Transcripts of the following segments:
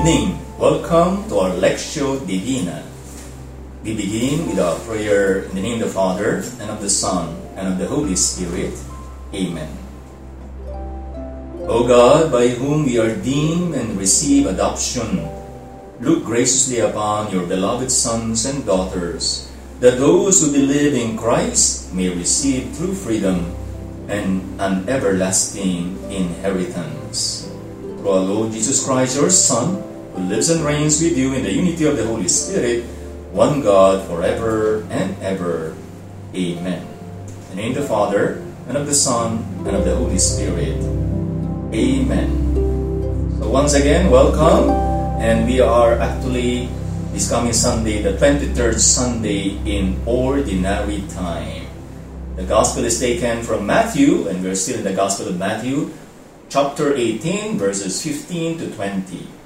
evening. Welcome to our Lectio Divina. We begin with our prayer in the name of the Father, and of the Son, and of the Holy Spirit. Amen. O God, by whom we are deemed and receive adoption, look graciously upon your beloved sons and daughters, that those who believe in Christ may receive true freedom and an everlasting inheritance. Through our Lord Jesus Christ, your Son, who lives and reigns with you in the unity of the Holy Spirit, one God forever and ever. Amen. In the name of the Father, and of the Son, and of the Holy Spirit. Amen. So once again, welcome. And we are actually this coming Sunday, the 23rd Sunday in Ordinary Time. The Gospel is taken from Matthew, and we're still in the Gospel of Matthew, chapter 18, verses 15 to 20.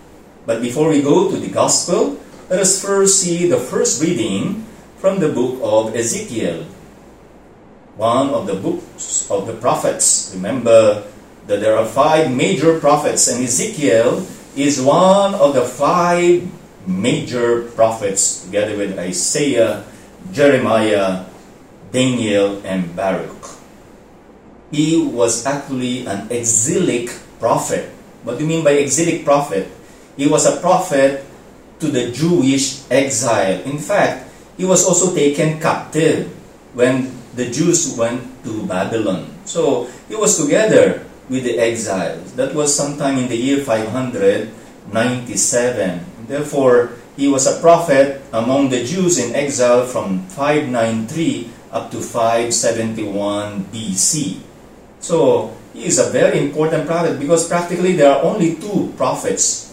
But before we go to the Gospel, let us first see the first reading from the book of Ezekiel, one of the books of the prophets. Remember that there are five major prophets, and Ezekiel is one of the five major prophets, together with Isaiah, Jeremiah, Daniel, and Baruch. He was actually an exilic prophet. What do you mean by exilic prophet? He was a prophet to the Jewish exile. In fact, he was also taken captive when the Jews went to Babylon. So he was together with the exiles. That was sometime in the year 597. Therefore, he was a prophet among the Jews in exile from 593 up to 571 BC. So, he is a very important prophet because practically there are only two prophets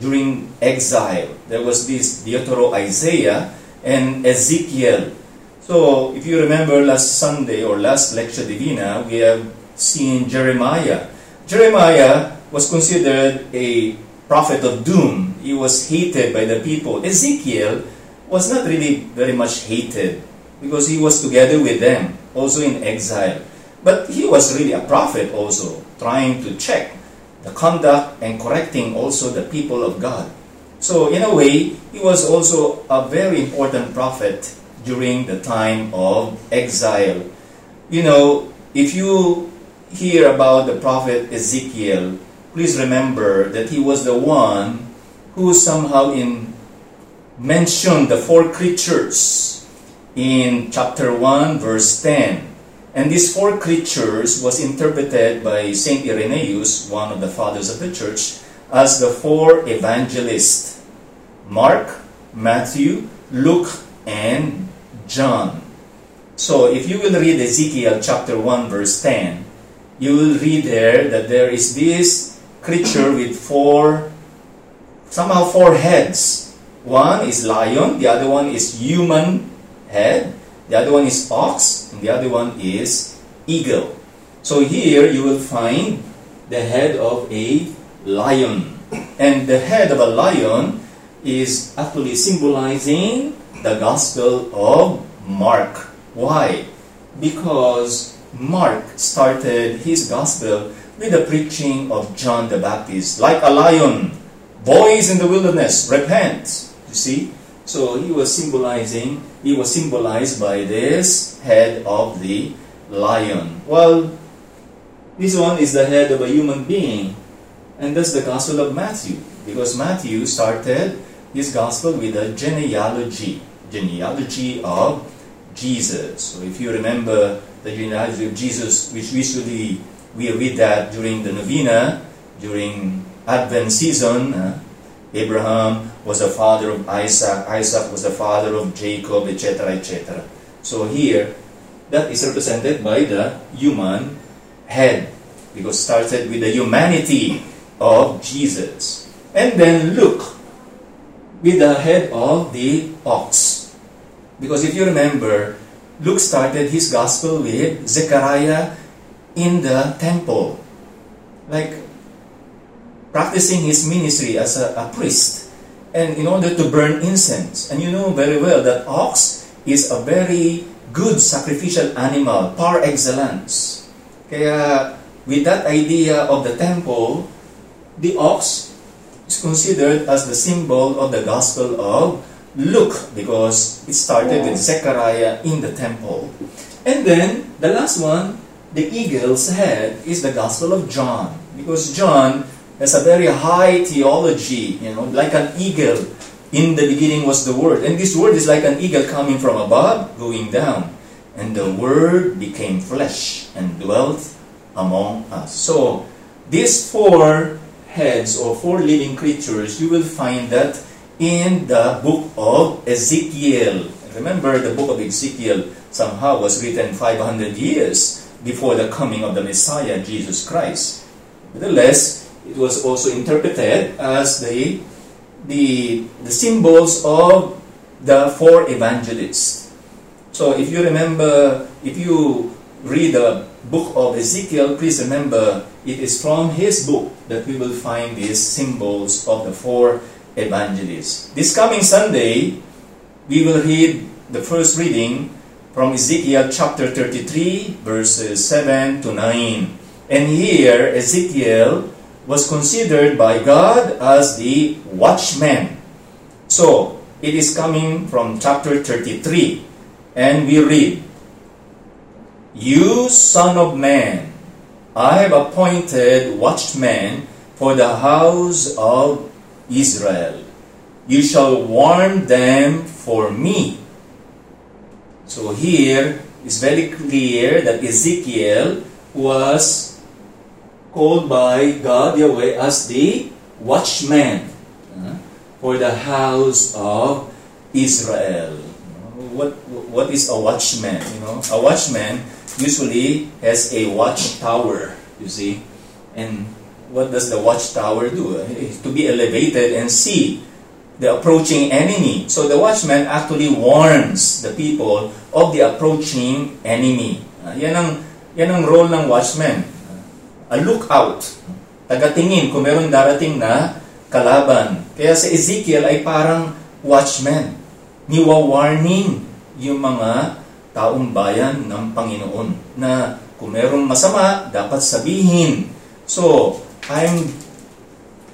during exile. There was this Deutero Isaiah and Ezekiel. So, if you remember last Sunday or last Lecture Divina, we have seen Jeremiah. Jeremiah was considered a prophet of doom. He was hated by the people. Ezekiel was not really very much hated because he was together with them, also in exile. But he was really a prophet also, trying to check the conduct and correcting also the people of God. So, in a way, he was also a very important prophet during the time of exile. You know, if you hear about the prophet Ezekiel, please remember that he was the one who somehow in mentioned the four creatures in chapter 1 verse 10 and these four creatures was interpreted by Saint Irenaeus, one of the fathers of the church, as the four evangelists Mark, Matthew, Luke, and John. So if you will read Ezekiel chapter 1 verse 10, you will read there that there is this creature with four, somehow four heads. One is lion, the other one is human head, the other one is ox, and the other one is eagle. So here you will find the head of a lion. And the head of a lion is actually symbolizing the Gospel of Mark. Why? Because Mark started his Gospel with the preaching of John the Baptist. Like a lion, boys in the wilderness, repent. You see? So he was symbolizing, he was symbolized by this head of the lion. Well, this one is the head of a human being. And that's the Gospel of Matthew. Because Matthew started his Gospel with a genealogy. Genealogy of Jesus. So if you remember the genealogy of Jesus, which usually we read that during the novena, during Advent season, uh, Abraham was the father of Isaac, Isaac was the father of Jacob, etc., etc. So here, that is represented by the human head, because started with the humanity of Jesus. And then look with the head of the ox. Because if you remember, Luke started his gospel with Zechariah in the temple. Like practicing his ministry as a, a priest and in order to burn incense. And you know very well that ox is a very good sacrificial animal, par excellence. Kaya with that idea of the temple, the ox is considered as the symbol of the Gospel of Luke because it started with oh. Zechariah in the temple. And then the last one, the eagle's head, is the Gospel of John because John has a very high theology, you know, like an eagle. In the beginning was the Word. And this Word is like an eagle coming from above, going down. And the Word became flesh and dwelt among us. So, these four heads or four living creatures, you will find that in the book of Ezekiel. Remember, the book of Ezekiel somehow was written 500 years before the coming of the Messiah, Jesus Christ. Nevertheless, it was also interpreted as the, the, the symbols of the four evangelists. So if you remember, if you read the book of Ezekiel, please remember it is from his book that we will find these symbols of the four evangelists. This coming Sunday, we will read the first reading from Ezekiel chapter 33, verses 7 to 9. And here, Ezekiel was considered by God as the watchman. So, it is coming from chapter 33. And we read, You son of man, I have appointed watchmen for the house of Israel. You shall warn them for me. So here is very clear that Ezekiel was called by God Yahweh as the watchman for the house of Israel. What what is a watchman? You know, a watchman usually has a watchtower. You see, and what does the watchtower do? To be elevated and see the approaching enemy. So the watchman actually warns the people of the approaching enemy. Yan, ang, yan ang role ng watchman. A lookout. Tagatingin kung meron darating na kalaban. Kaya si Ezekiel ay parang watchman. Niwa-warning yung mga taong bayan ng Panginoon na kung merong masama, dapat sabihin. So, I'm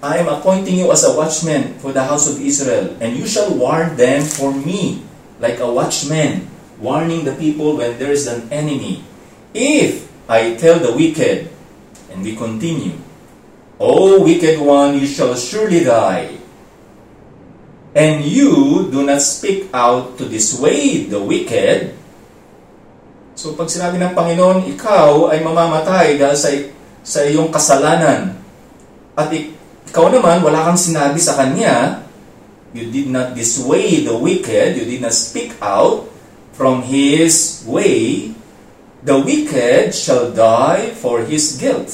I am appointing you as a watchman for the house of Israel, and you shall warn them for me, like a watchman, warning the people when there is an enemy. If I tell the wicked, and we continue, O wicked one, you shall surely die. And you do not speak out to dissuade the wicked. So pag sinabi ng Panginoon, ikaw ay mamamatay dahil sa, sa iyong kasalanan, at ikaw naman, wala kang sinabi sa kanya, you did not dissuade the wicked, you did not speak out from his way, the wicked shall die for his guilt,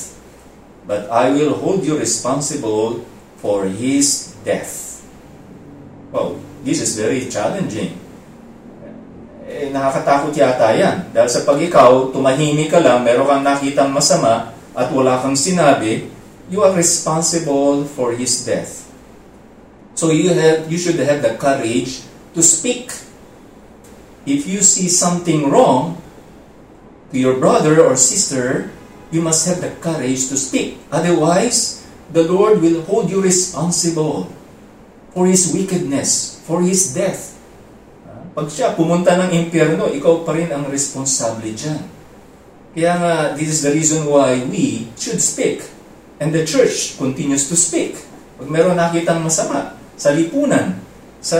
but I will hold you responsible for his death. Wow, this is very challenging. Eh, nakakatakot yata yan. Dahil sa pag ikaw, tumahimik ka lang, meron kang nakitang masama, at wala kang sinabi, you are responsible for his death. So you have you should have the courage to speak. If you see something wrong to your brother or sister, you must have the courage to speak. Otherwise, the Lord will hold you responsible for his wickedness, for his death. Pag siya pumunta ng impyerno, ikaw pa rin ang responsable dyan. Kaya nga, this is the reason why we should speak And the church continues to speak. Pag meron nakitang masama sa lipunan, sa,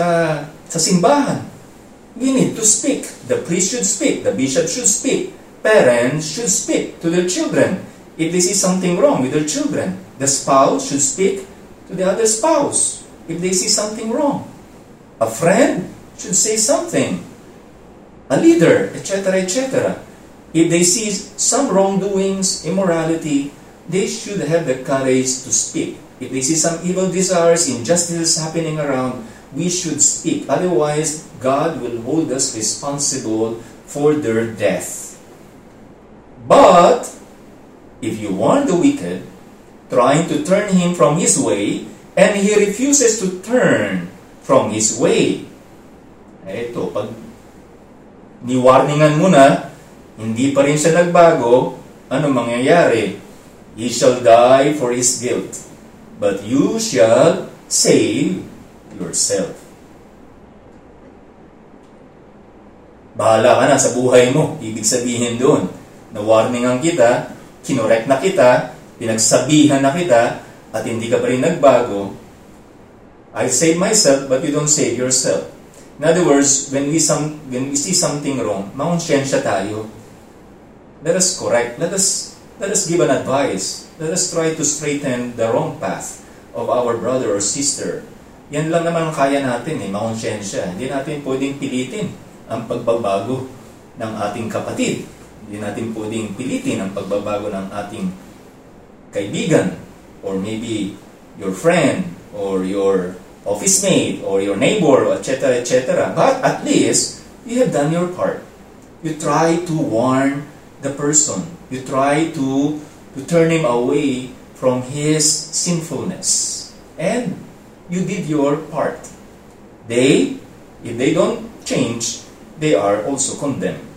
sa simbahan, we need to speak. The priest should speak. The bishop should speak. Parents should speak to their children. If they see something wrong with their children, the spouse should speak to the other spouse if they see something wrong. A friend should say something. A leader, etc., etc. If they see some wrongdoings, immorality, they should have the courage to speak. If they see some evil desires, injustices happening around, we should speak. Otherwise, God will hold us responsible for their death. But, if you warn the wicked, trying to turn him from his way, and he refuses to turn from his way, eto, pag niwarningan mo na, hindi pa rin siya nagbago, ano mangyayari? He shall die for his guilt, but you shall save yourself. Bahala ka na sa buhay mo. Ibig sabihin doon, na-warningan kita, kinorek na kita, pinagsabihan na kita, at hindi ka pa rin nagbago, I save myself, but you don't save yourself. In other words, when we, some, when we see something wrong, makonsyensya tayo. Let us correct. Let us, let us give an advice. Let us try to straighten the wrong path of our brother or sister. Yan lang naman kaya natin eh, makonsyensya. Hindi natin pwedeng pilitin ang pagbabago ng ating kapatid. Hindi natin pwedeng pilitin ang pagbabago ng ating kaibigan or maybe your friend or your office mate or your neighbor, etc., etc. But at least you have done your part. You try to warn the person. You try to to turn him away from his sinfulness. And you did your part. They, if they don't change, they are also condemned.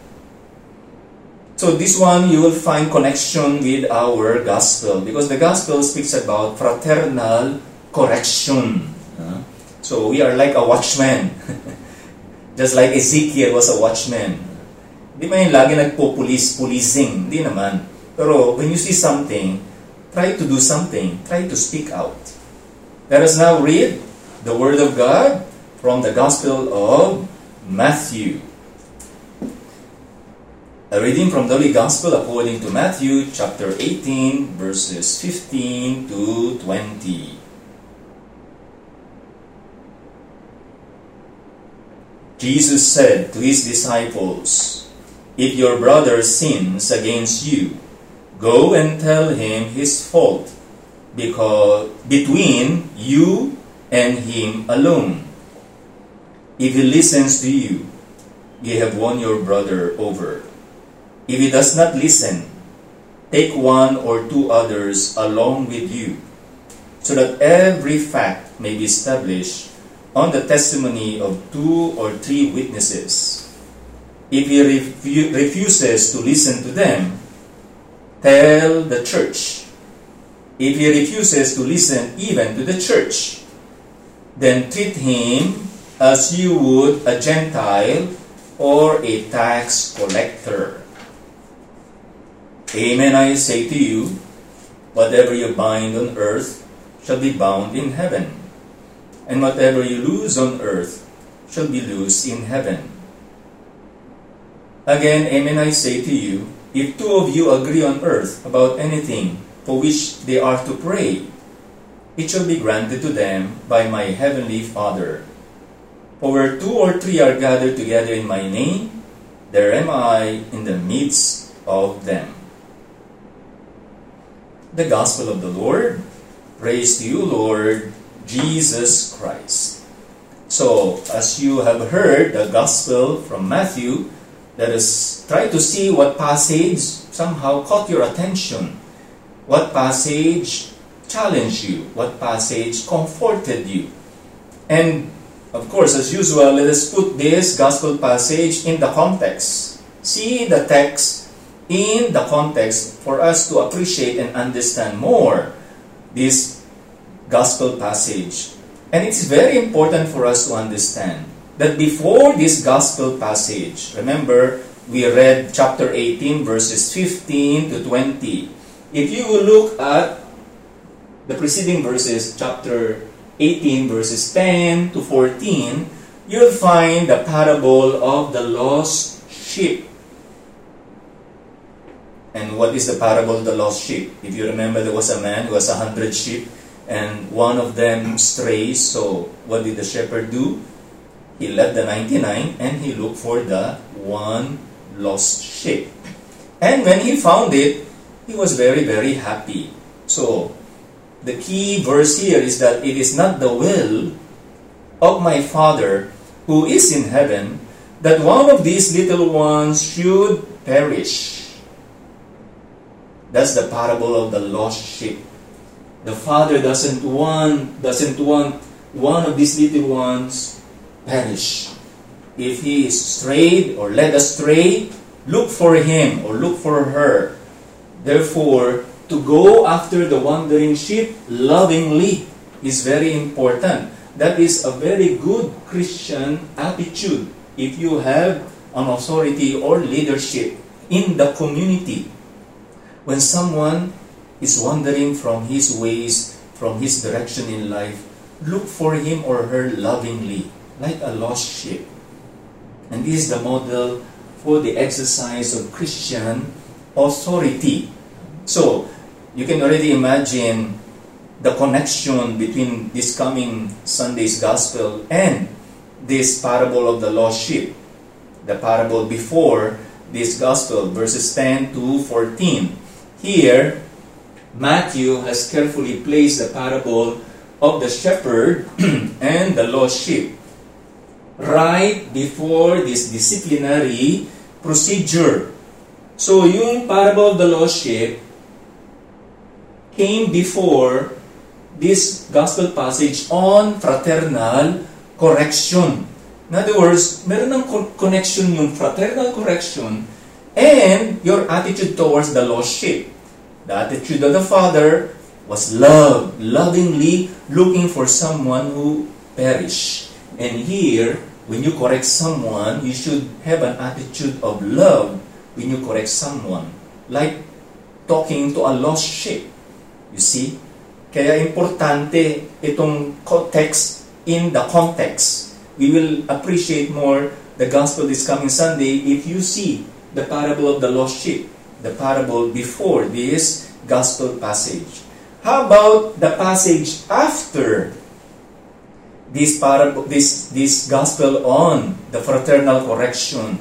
So this one you will find connection with our gospel because the gospel speaks about fraternal correction. So we are like a watchman. Just like Ezekiel was a watchman. Di ba yung lagi nagpo-police, policing? Di naman. Pero when you see something, try to do something. Try to speak out. Let us now read the Word of God from the Gospel of Matthew. A reading from the Holy Gospel according to Matthew chapter 18 verses 15 to 20. Jesus said to his disciples, If your brother sins against you, go and tell him his fault because between you and him alone. If he listens to you, you have won your brother over. If he does not listen, take one or two others along with you, so that every fact may be established on the testimony of two or three witnesses. If he refu- refuses to listen to them, tell the church. If he refuses to listen even to the church, then treat him as you would a Gentile or a tax collector. Amen, I say to you, whatever you bind on earth shall be bound in heaven, and whatever you loose on earth shall be loosed in heaven. Again, amen, I say to you, if two of you agree on earth about anything for which they are to pray, it shall be granted to them by my heavenly Father. For where two or three are gathered together in my name, there am I in the midst of them. The Gospel of the Lord. Praise to you, Lord Jesus Christ. So, as you have heard the Gospel from Matthew, let us try to see what passage somehow caught your attention. What passage challenged you? What passage comforted you? And of course, as usual, let us put this gospel passage in the context. See the text in the context for us to appreciate and understand more this gospel passage. And it's very important for us to understand that before this gospel passage, remember, we read chapter 18, verses 15 to 20. If you will look at the preceding verses, chapter 18, verses 10 to 14, you'll find the parable of the lost sheep. And what is the parable of the lost sheep? If you remember, there was a man who has a hundred sheep, and one of them strays. So, what did the shepherd do? He left the 99 and he looked for the one lost sheep. And when he found it, he was very, very happy. So, the key verse here is that it is not the will of my Father who is in heaven that one of these little ones should perish. That's the parable of the lost sheep. The father doesn't want doesn't want one of these little ones perish. If he is strayed or led astray, look for him or look for her. Therefore, to go after the wandering sheep lovingly is very important. That is a very good Christian attitude if you have an authority or leadership in the community. When someone is wandering from his ways, from his direction in life, look for him or her lovingly, like a lost sheep. And this is the model for the exercise of Christian authority. So, you can already imagine the connection between this coming Sunday's gospel and this parable of the lost sheep. The parable before this gospel, verses 10 to 14. Here, Matthew has carefully placed the parable of the shepherd and the lost sheep right before this disciplinary procedure. So, yung parable of the lost sheep came before this gospel passage on fraternal correction. In other words, meron ng connection yung fraternal correction and your attitude towards the lost sheep. The attitude of the father was love, lovingly looking for someone who perished. And here, when you correct someone, you should have an attitude of love when you correct someone. Like talking to a lost sheep. You see? Kaya importante itong context in the context. We will appreciate more the gospel this coming Sunday if you see the parable of the lost sheep, the parable before this gospel passage. How about the passage after this parable, this, this gospel on the fraternal correction?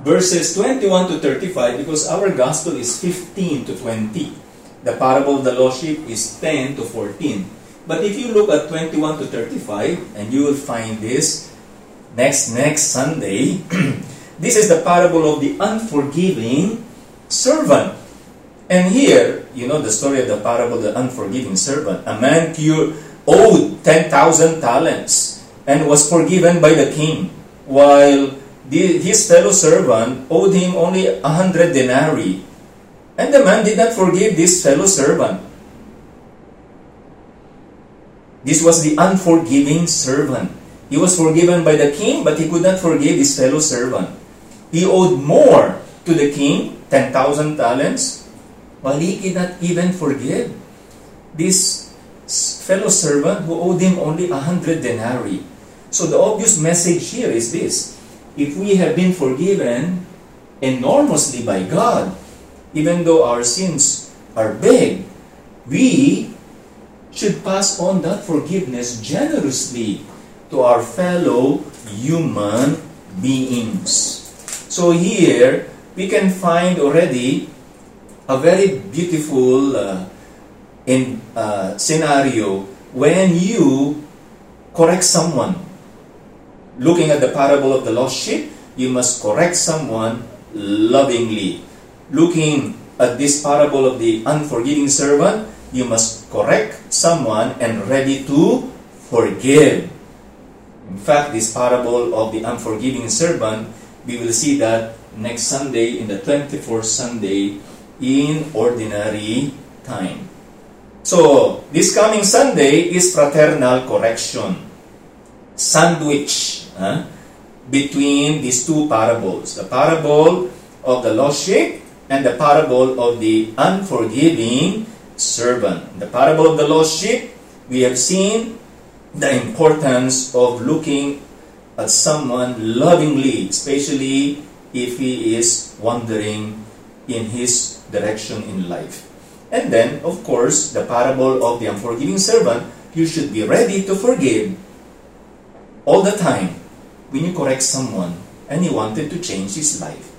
Verses 21 to 35, because our gospel is 15 to 20. The parable of the lost sheep is 10 to 14. But if you look at 21 to 35, and you will find this next next Sunday, this is the parable of the unforgiving servant. And here, you know the story of the parable of the unforgiving servant. A man pure owed 10,000 talents and was forgiven by the king, while the, his fellow servant owed him only a 100 denarii. And the man did not forgive this fellow servant. This was the unforgiving servant. He was forgiven by the king, but he could not forgive his fellow servant. He owed more to the king, 10,000 talents, while he did not even forgive this fellow servant who owed him only 100 denarii. So the obvious message here is this. If we have been forgiven enormously by God, even though our sins are big, we should pass on that forgiveness generously to our fellow human beings. So here, we can find already a very beautiful uh, in, uh, scenario when you correct someone. Looking at the parable of the lost sheep, you must correct someone lovingly looking at this parable of the unforgiving servant, you must correct someone and ready to forgive. In fact, this parable of the unforgiving servant, we will see that next Sunday in the 24th Sunday in ordinary time. So, this coming Sunday is fraternal correction. Sandwich between these two parables. The parable of the lost sheep and the parable of the unforgiving servant. The parable of the lost sheep, we have seen the importance of looking at someone lovingly, especially if he is wandering in his direction in life. And then, of course, the parable of the unforgiving servant, you should be ready to forgive all the time when you correct someone and he wanted to change his life.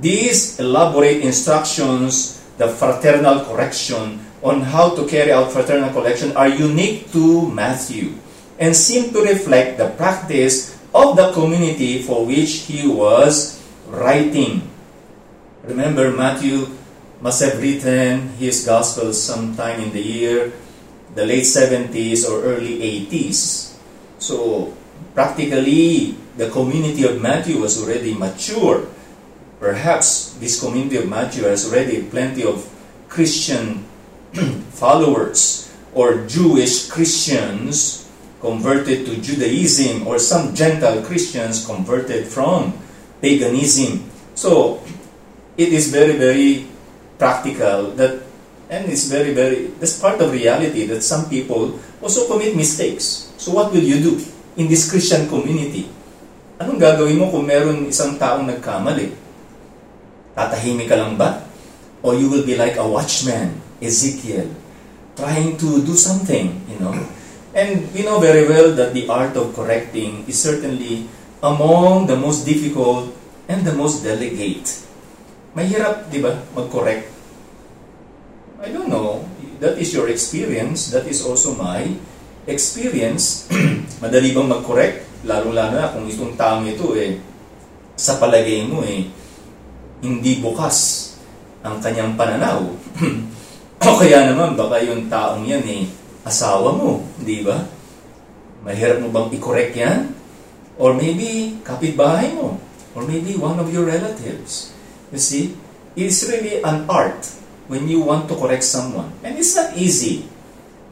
These elaborate instructions, the fraternal correction on how to carry out fraternal correction are unique to Matthew and seem to reflect the practice of the community for which he was writing. Remember, Matthew must have written his gospel sometime in the year the late 70s or early 80s. So, practically, the community of Matthew was already mature Perhaps this community of Matthew has already plenty of Christian followers or Jewish Christians converted to Judaism or some Gentile Christians converted from paganism. So, it is very, very practical that, and it's very, very, that's part of reality that some people also commit mistakes. So, what will you do in this Christian community? Anong gagawin mo kung meron isang taong nagkamali? Tatahimik ka lang ba? Or you will be like a watchman, Ezekiel, trying to do something, you know? And we know very well that the art of correcting is certainly among the most difficult and the most delicate. Mahirap, di ba, mag-correct? I don't know. That is your experience. That is also my experience. Madali bang mag-correct? Lalo-lalo na kung itong taong ito eh, sa palagay mo eh, hindi bukas ang kanyang pananaw. o kaya naman, baka yung taong yan eh, asawa mo, di ba? Mahirap mo bang i-correct yan? Or maybe kapitbahay mo. Or maybe one of your relatives. You see, it's really an art when you want to correct someone. And it's not easy.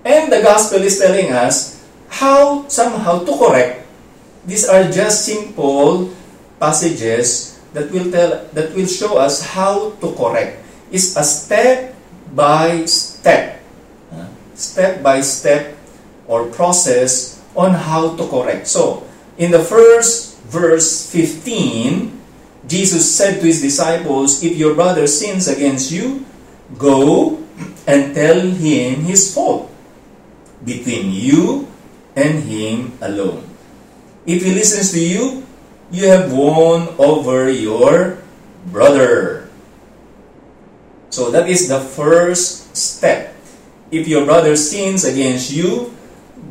And the gospel is telling us how somehow to correct. These are just simple passages that will tell that will show us how to correct. It's a step by step step by step or process on how to correct. So, in the first verse 15, Jesus said to his disciples, If your brother sins against you, go and tell him his fault between you and him alone. If he listens to you, you have won over your brother. So that is the first step if your brother sins against you,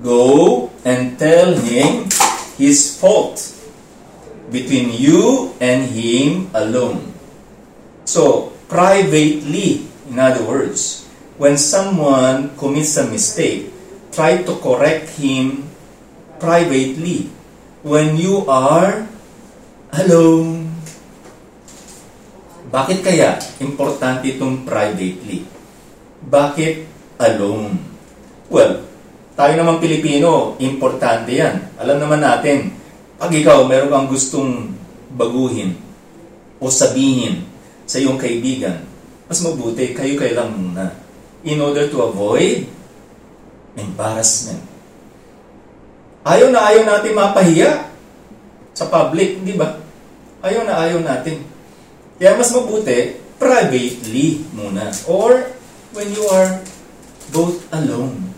go and tell him his fault between you and him alone. So, privately, in other words, when someone commits a mistake, try to correct him privately when you are alone. Bakit kaya importante itong privately? Bakit alone. Well, tayo naman Pilipino, importante yan. Alam naman natin, pag ikaw meron kang gustong baguhin o sabihin sa iyong kaibigan, mas mabuti kayo-kayo lang muna in order to avoid embarrassment. Ayaw na ayaw natin mapahiya sa public, di ba? Ayaw na ayaw natin. Kaya mas mabuti, privately muna. Or when you are both alone.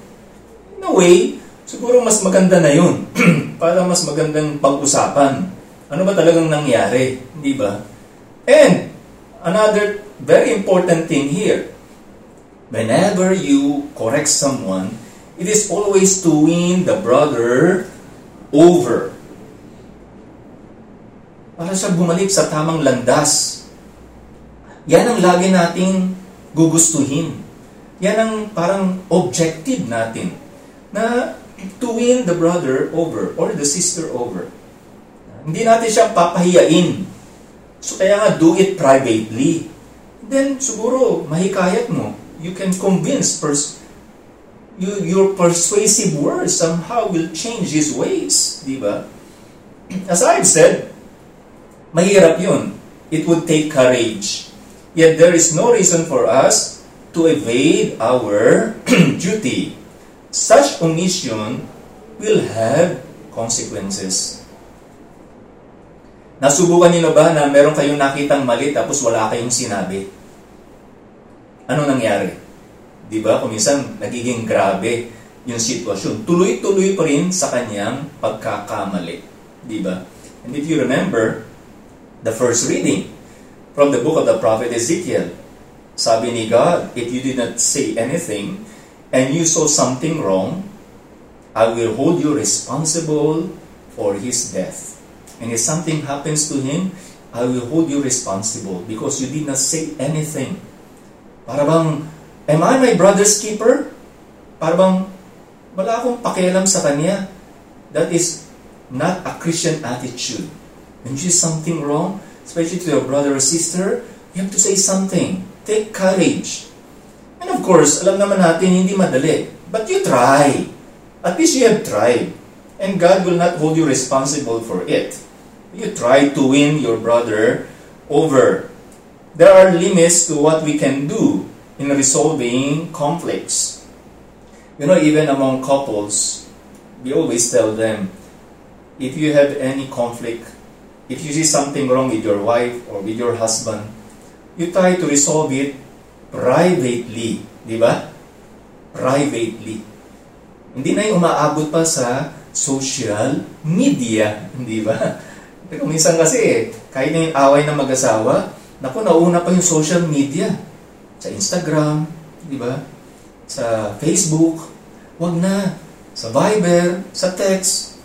In a way, siguro mas maganda na yun. Para mas magandang pag-usapan. Ano ba talagang nangyari? Di ba? And, another very important thing here. Whenever you correct someone, it is always to win the brother over. Para siya bumalik sa tamang landas. Yan ang lagi nating gugustuhin. Yan ang parang objective natin na to win the brother over or the sister over. Hindi natin siya papahiyain. So kaya nga do it privately. Then siguro mahikayat mo. You can convince pers you, your persuasive words somehow will change his ways. Di ba? As I've said, mahirap yun. It would take courage. Yet there is no reason for us to evade our duty. Such omission will have consequences. Nasubukan niyo ba na meron kayong nakitang mali tapos wala kayong sinabi? Ano nangyari? Di ba? Kung nagiging grabe yung sitwasyon. Tuloy-tuloy pa rin sa kanyang pagkakamali. Di ba? And if you remember, the first reading from the book of the prophet Ezekiel, sabi ni God, if you did not say anything and you saw something wrong, I will hold you responsible for his death. And if something happens to him, I will hold you responsible because you did not say anything. Para bang, am I my brother's keeper? Para bang, wala akong pakialam sa kanya. That is not a Christian attitude. When you see something wrong, especially to your brother or sister, you have to say something. Take courage. And of course, alam naman natin, hindi madali. But you try. At least you have tried. And God will not hold you responsible for it. You try to win your brother over. There are limits to what we can do in resolving conflicts. You know, even among couples, we always tell them, if you have any conflict, if you see something wrong with your wife or with your husband, you try to resolve it privately. Di ba? Privately. Hindi na yung umaabot pa sa social media. Di ba? Pero minsan kasi, kahit na yung away ng mag-asawa, naku, nauna pa yung social media. Sa Instagram, di ba? Sa Facebook, wag na. Sa Viber, sa text.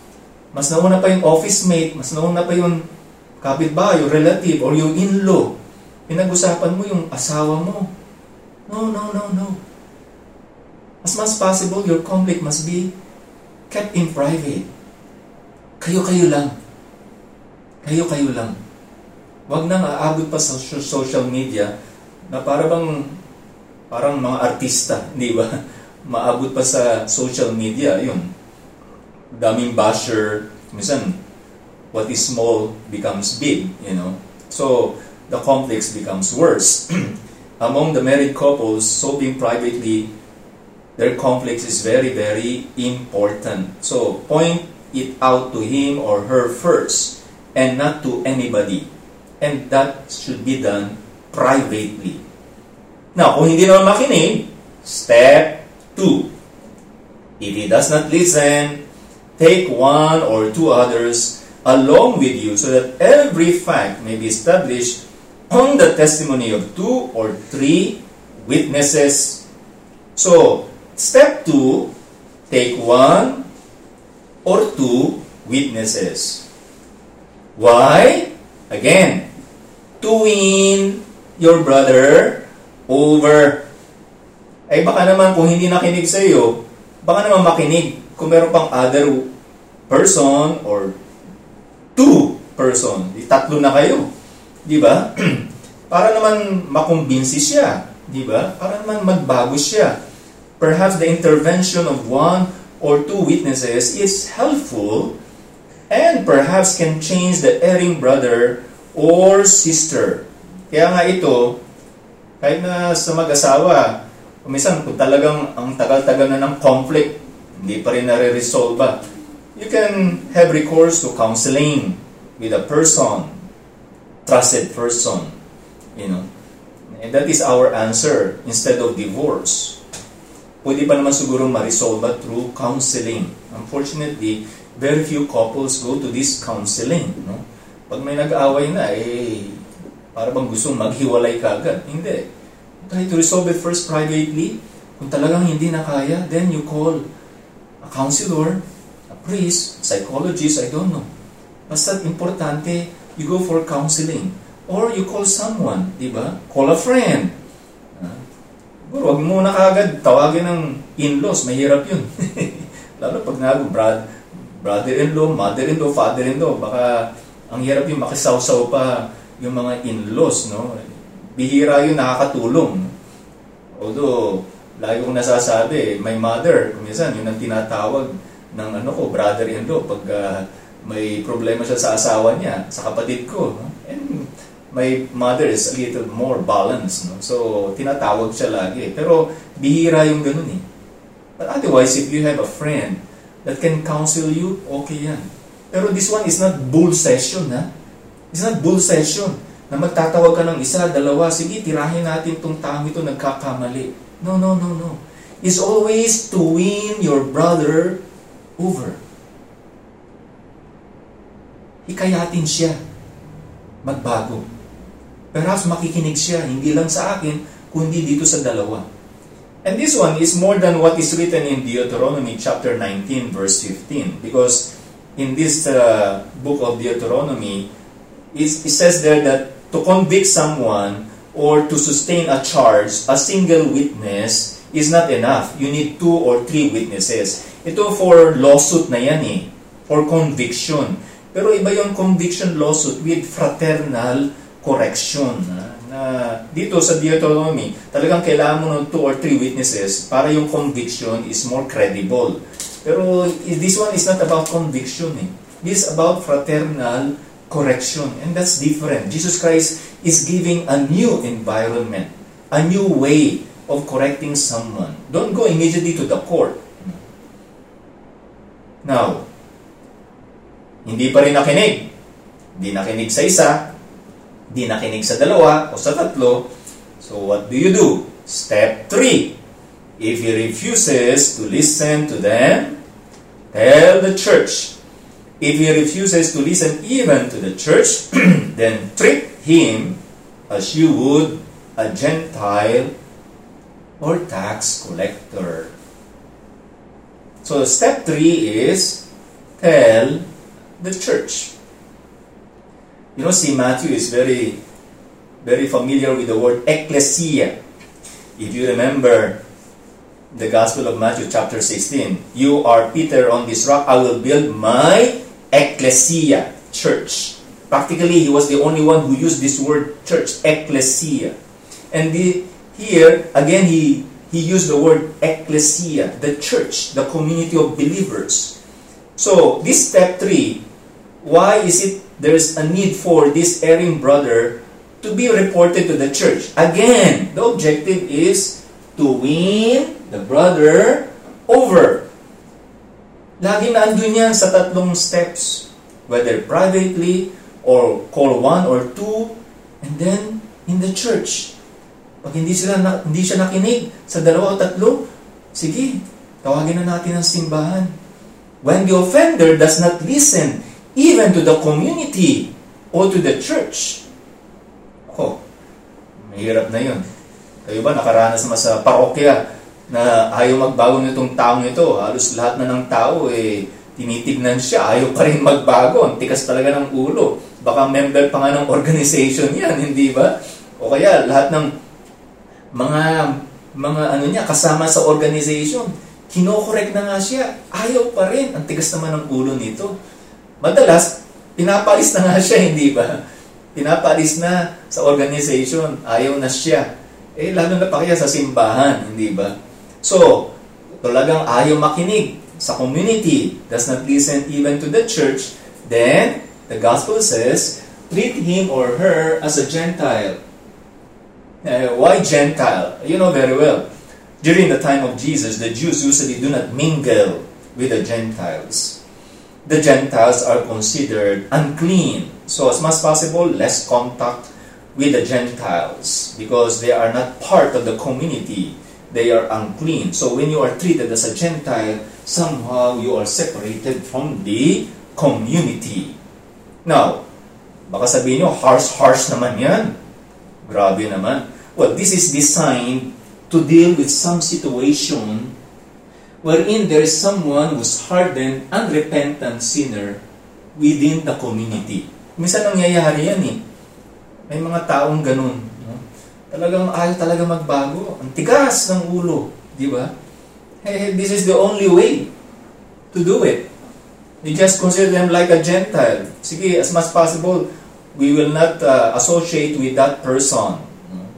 Mas nauna pa yung office mate, mas nauna pa yung kapitbahay, yung relative, or yung in-law. Pinag-usapan mo yung asawa mo. No, no, no, no. As much possible, your conflict must be kept in private. Kayo-kayo lang. Kayo-kayo lang. Huwag nang aabot pa sa social media na para bang parang mga artista, di ba? Maabot pa sa social media, yun. Daming basher, minsan, what is small becomes big, you know. So, the conflicts becomes worse. Among the married couples, solving privately their conflicts is very, very important. So, point it out to him or her first and not to anybody. And that should be done privately. Now, kung hindi naman makinig, step 2. If he does not listen, take one or two others along with you so that every fact may be established on the testimony of two or three witnesses. So, step two, take one or two witnesses. Why? Again, to win your brother over. Ay baka naman kung hindi nakinig sa iyo, baka naman makinig kung meron pang other person or two person. Tatlo na kayo. Di ba? Para naman makumbinsi siya. Di ba? Para naman magbago siya. Perhaps the intervention of one or two witnesses is helpful and perhaps can change the erring brother or sister. Kaya nga ito, kahit na sa mag-asawa, kumisan kung talagang ang tagal-tagal na ng conflict, hindi pa rin nare-resolve ba, you can have recourse to counseling with a person trusted person. You know. And that is our answer instead of divorce. Pwede pa naman siguro ma-resolve through counseling. Unfortunately, very few couples go to this counseling. No? Pag may nag-away na, eh, para bang gusto maghiwalay kagad. Hindi. Try to resolve it first privately. Kung talagang hindi na kaya, then you call a counselor, a priest, psychologist, I don't know. Basta importante, you go for counseling. Or you call someone, di ba? Call a friend. Uh, huwag mo na kagad tawagin ng in-laws, mahirap yun. Lalo pag nago, brad, brother-in-law, mother-in-law, father-in-law, baka ang hirap yung makisawsaw pa yung mga in-laws, no? Bihira yung nakakatulong. Although, lagi kong nasasabi, my mother, kuminsan, yun ang tinatawag ng ano ko, brother-in-law, pag uh, may problema siya sa asawa niya, sa kapatid ko. No? And my mother is a little more balanced. No? So, tinatawag siya lagi. Pero, bihira yung ganun eh. But otherwise, if you have a friend that can counsel you, okay yan. Pero this one is not bull session, ha? It's not bull session na magtatawag ka ng isa, dalawa, sige, tirahin natin itong taong ito nagkakamali. No, no, no, no. It's always to win your brother over hikayatin siya magbago. Perhaps makikinig siya, hindi lang sa akin, kundi dito sa dalawa. And this one is more than what is written in Deuteronomy chapter 19 verse 15 because in this uh, book of Deuteronomy it, it says there that to convict someone or to sustain a charge, a single witness is not enough. You need two or three witnesses. Ito for lawsuit na yan eh, for conviction. Pero iba yung conviction lawsuit with fraternal correction. Na, dito sa Deuteronomy, talagang kailangan mo ng two or three witnesses para yung conviction is more credible. Pero this one is not about conviction. Eh. This is about fraternal correction. And that's different. Jesus Christ is giving a new environment, a new way of correcting someone. Don't go immediately to the court. Now, hindi pa rin nakinig. Hindi nakinig sa isa, di nakinig sa dalawa o sa tatlo, so what do you do? Step 3. If he refuses to listen to them, tell the church. If he refuses to listen even to the church, then treat him as you would a Gentile or tax collector. So step 3 is tell the church. You know, see, Matthew is very, very familiar with the word ecclesia. If you remember the Gospel of Matthew, chapter 16, you are Peter on this rock, I will build my ecclesia, church. Practically, he was the only one who used this word church, ecclesia. And the, here, again, he, he used the word ecclesia, the church, the community of believers. So, this step 3, why is it there's a need for this erring brother to be reported to the church. Again, the objective is to win the brother over. Lagi na andun yan sa tatlong steps. Whether privately, or call one or two, and then in the church. Pag hindi, sila na, hindi siya nakinig sa dalawa o tatlo, sige, tawagin na natin ang simbahan. When the offender does not listen even to the community or to the church. Oh, mahirap na yun. Kayo ba nakaranas naman sa parokya na ayaw magbago nitong taong ito? Halos lahat na ng tao eh tinitignan siya, ayaw pa rin magbago. Ang tikas talaga ng ulo. Baka member pa nga ng organization yan, hindi ba? O kaya lahat ng mga mga ano niya kasama sa organization, kinokorek na nga siya, ayaw pa rin. Ang tigas naman ng ulo nito. Madalas, pinapalis na nga siya, hindi ba? Pinapalis na sa organization, ayaw na siya. Eh, lalo na pa kaya sa simbahan, hindi ba? So, talagang ayaw makinig sa community, does not listen even to the church, then, the gospel says, treat him or her as a Gentile. Uh, why Gentile? You know very well. During the time of Jesus, the Jews usually do not mingle with the Gentiles the Gentiles are considered unclean. So as much as possible, less contact with the Gentiles because they are not part of the community. They are unclean. So when you are treated as a Gentile, somehow you are separated from the community. Now, baka sabihin nyo, harsh-harsh naman yan. Grabe naman. Well, this is designed to deal with some situation wherein there is someone who's hardened, unrepentant sinner within the community. Minsan nangyayari yan eh. May mga taong ganun. No? Talagang ayaw talaga magbago. Ang tigas ng ulo. Di ba? Hey, this is the only way to do it. You just consider them like a Gentile. Sige, as much possible, we will not uh, associate with that person.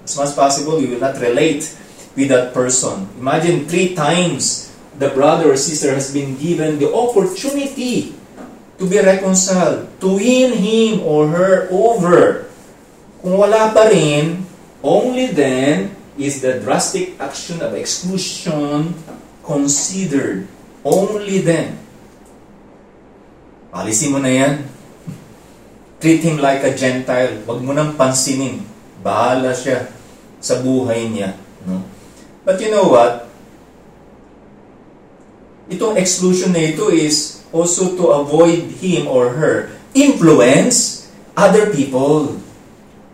As much possible, we will not relate with that person. Imagine three times the brother or sister has been given the opportunity to be reconciled, to win him or her over. Kung wala pa rin, only then is the drastic action of exclusion considered. Only then. Alisin mo na yan. Treat him like a Gentile. Huwag mo nang pansinin. Bahala siya sa buhay niya. No? But you know what? Itong exclusion na ito is also to avoid him or her influence other people.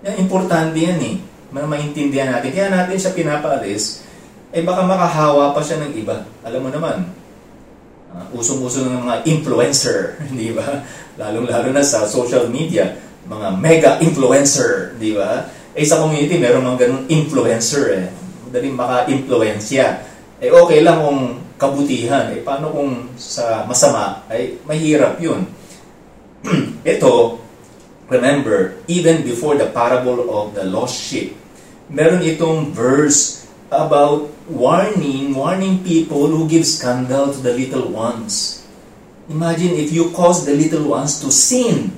Yan, importante yan eh. Maintindihan natin. Kaya natin siya pinapaalis, eh baka makahawa pa siya ng iba. Alam mo naman, uh, usong-uso ng mga influencer, di ba? Lalong-lalo na sa social media, mga mega influencer, di ba? Eh sa community, meron mga ganun influencer eh. Madaling maka-influensya. Eh okay lang kung kabutihan. Eh, paano kung sa masama, ay mahirap yun. Ito, remember, even before the parable of the lost sheep, meron itong verse about warning, warning people who give scandal to the little ones. Imagine if you cause the little ones to sin.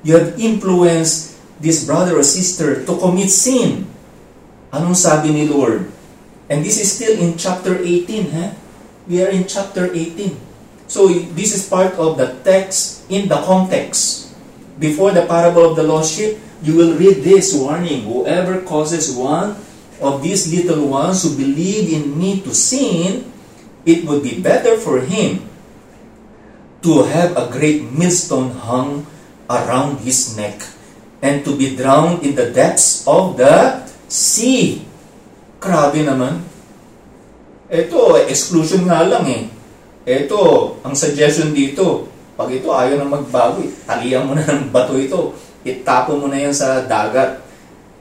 You have influenced this brother or sister to commit sin. Anong sabi ni Lord? And this is still in chapter 18, huh? We are in chapter 18. So this is part of the text in the context. Before the parable of the lost sheep, you will read this warning. Whoever causes one of these little ones who believe in me to sin, it would be better for him to have a great millstone hung around his neck and to be drowned in the depths of the sea. Grabe naman. Ito, exclusion nga lang eh. Ito, ang suggestion dito, pag ito ayaw na magbago, talian mo na ng bato ito, itapo mo na yan sa dagat.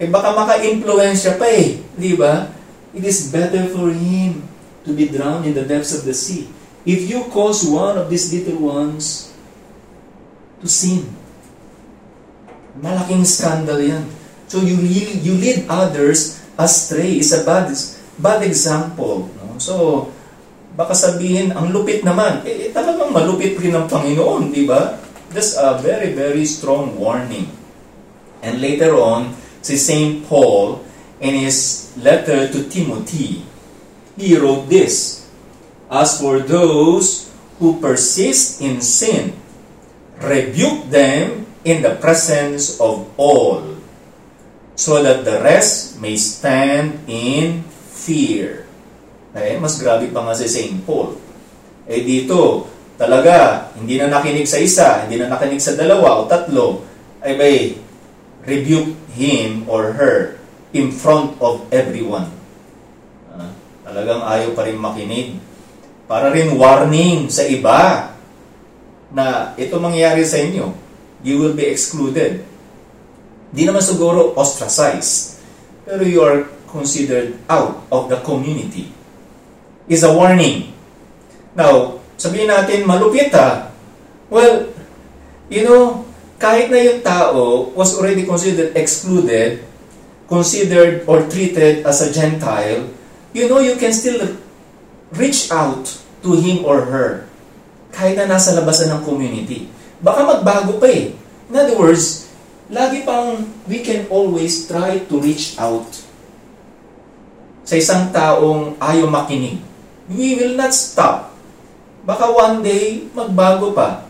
Eh baka maka-influensya pa eh, di ba? It is better for him to be drowned in the depths of the sea. If you cause one of these little ones to sin, malaking scandal yan. So you you lead others astray. It's a bad, bad example. So, baka sabihin, ang lupit naman. Eh, eh talagang malupit rin ng Panginoon, di ba? That's a very, very strong warning. And later on, si St. Paul, in his letter to Timothy, he wrote this, As for those who persist in sin, rebuke them in the presence of all, so that the rest may stand in fear. Eh, mas grabe pa nga si St. Paul. Eh dito, talaga, hindi na nakinig sa isa, hindi na nakinig sa dalawa o tatlo, ay bay, rebuke him or her in front of everyone. Uh, talagang ayaw pa rin makinig. Para rin warning sa iba na ito mangyayari sa inyo. You will be excluded. Di naman siguro ostracized. Pero you are considered out of the community. Is a warning. Now, sabihin natin, malupit ha. Well, you know, kahit na yung tao was already considered excluded, considered or treated as a Gentile, you know you can still reach out to him or her kahit na nasa labasan ng community. Baka magbago pa eh. In other words, lagi pang we can always try to reach out sa isang taong ayaw makinig. We will not stop. Baka one day, magbago pa.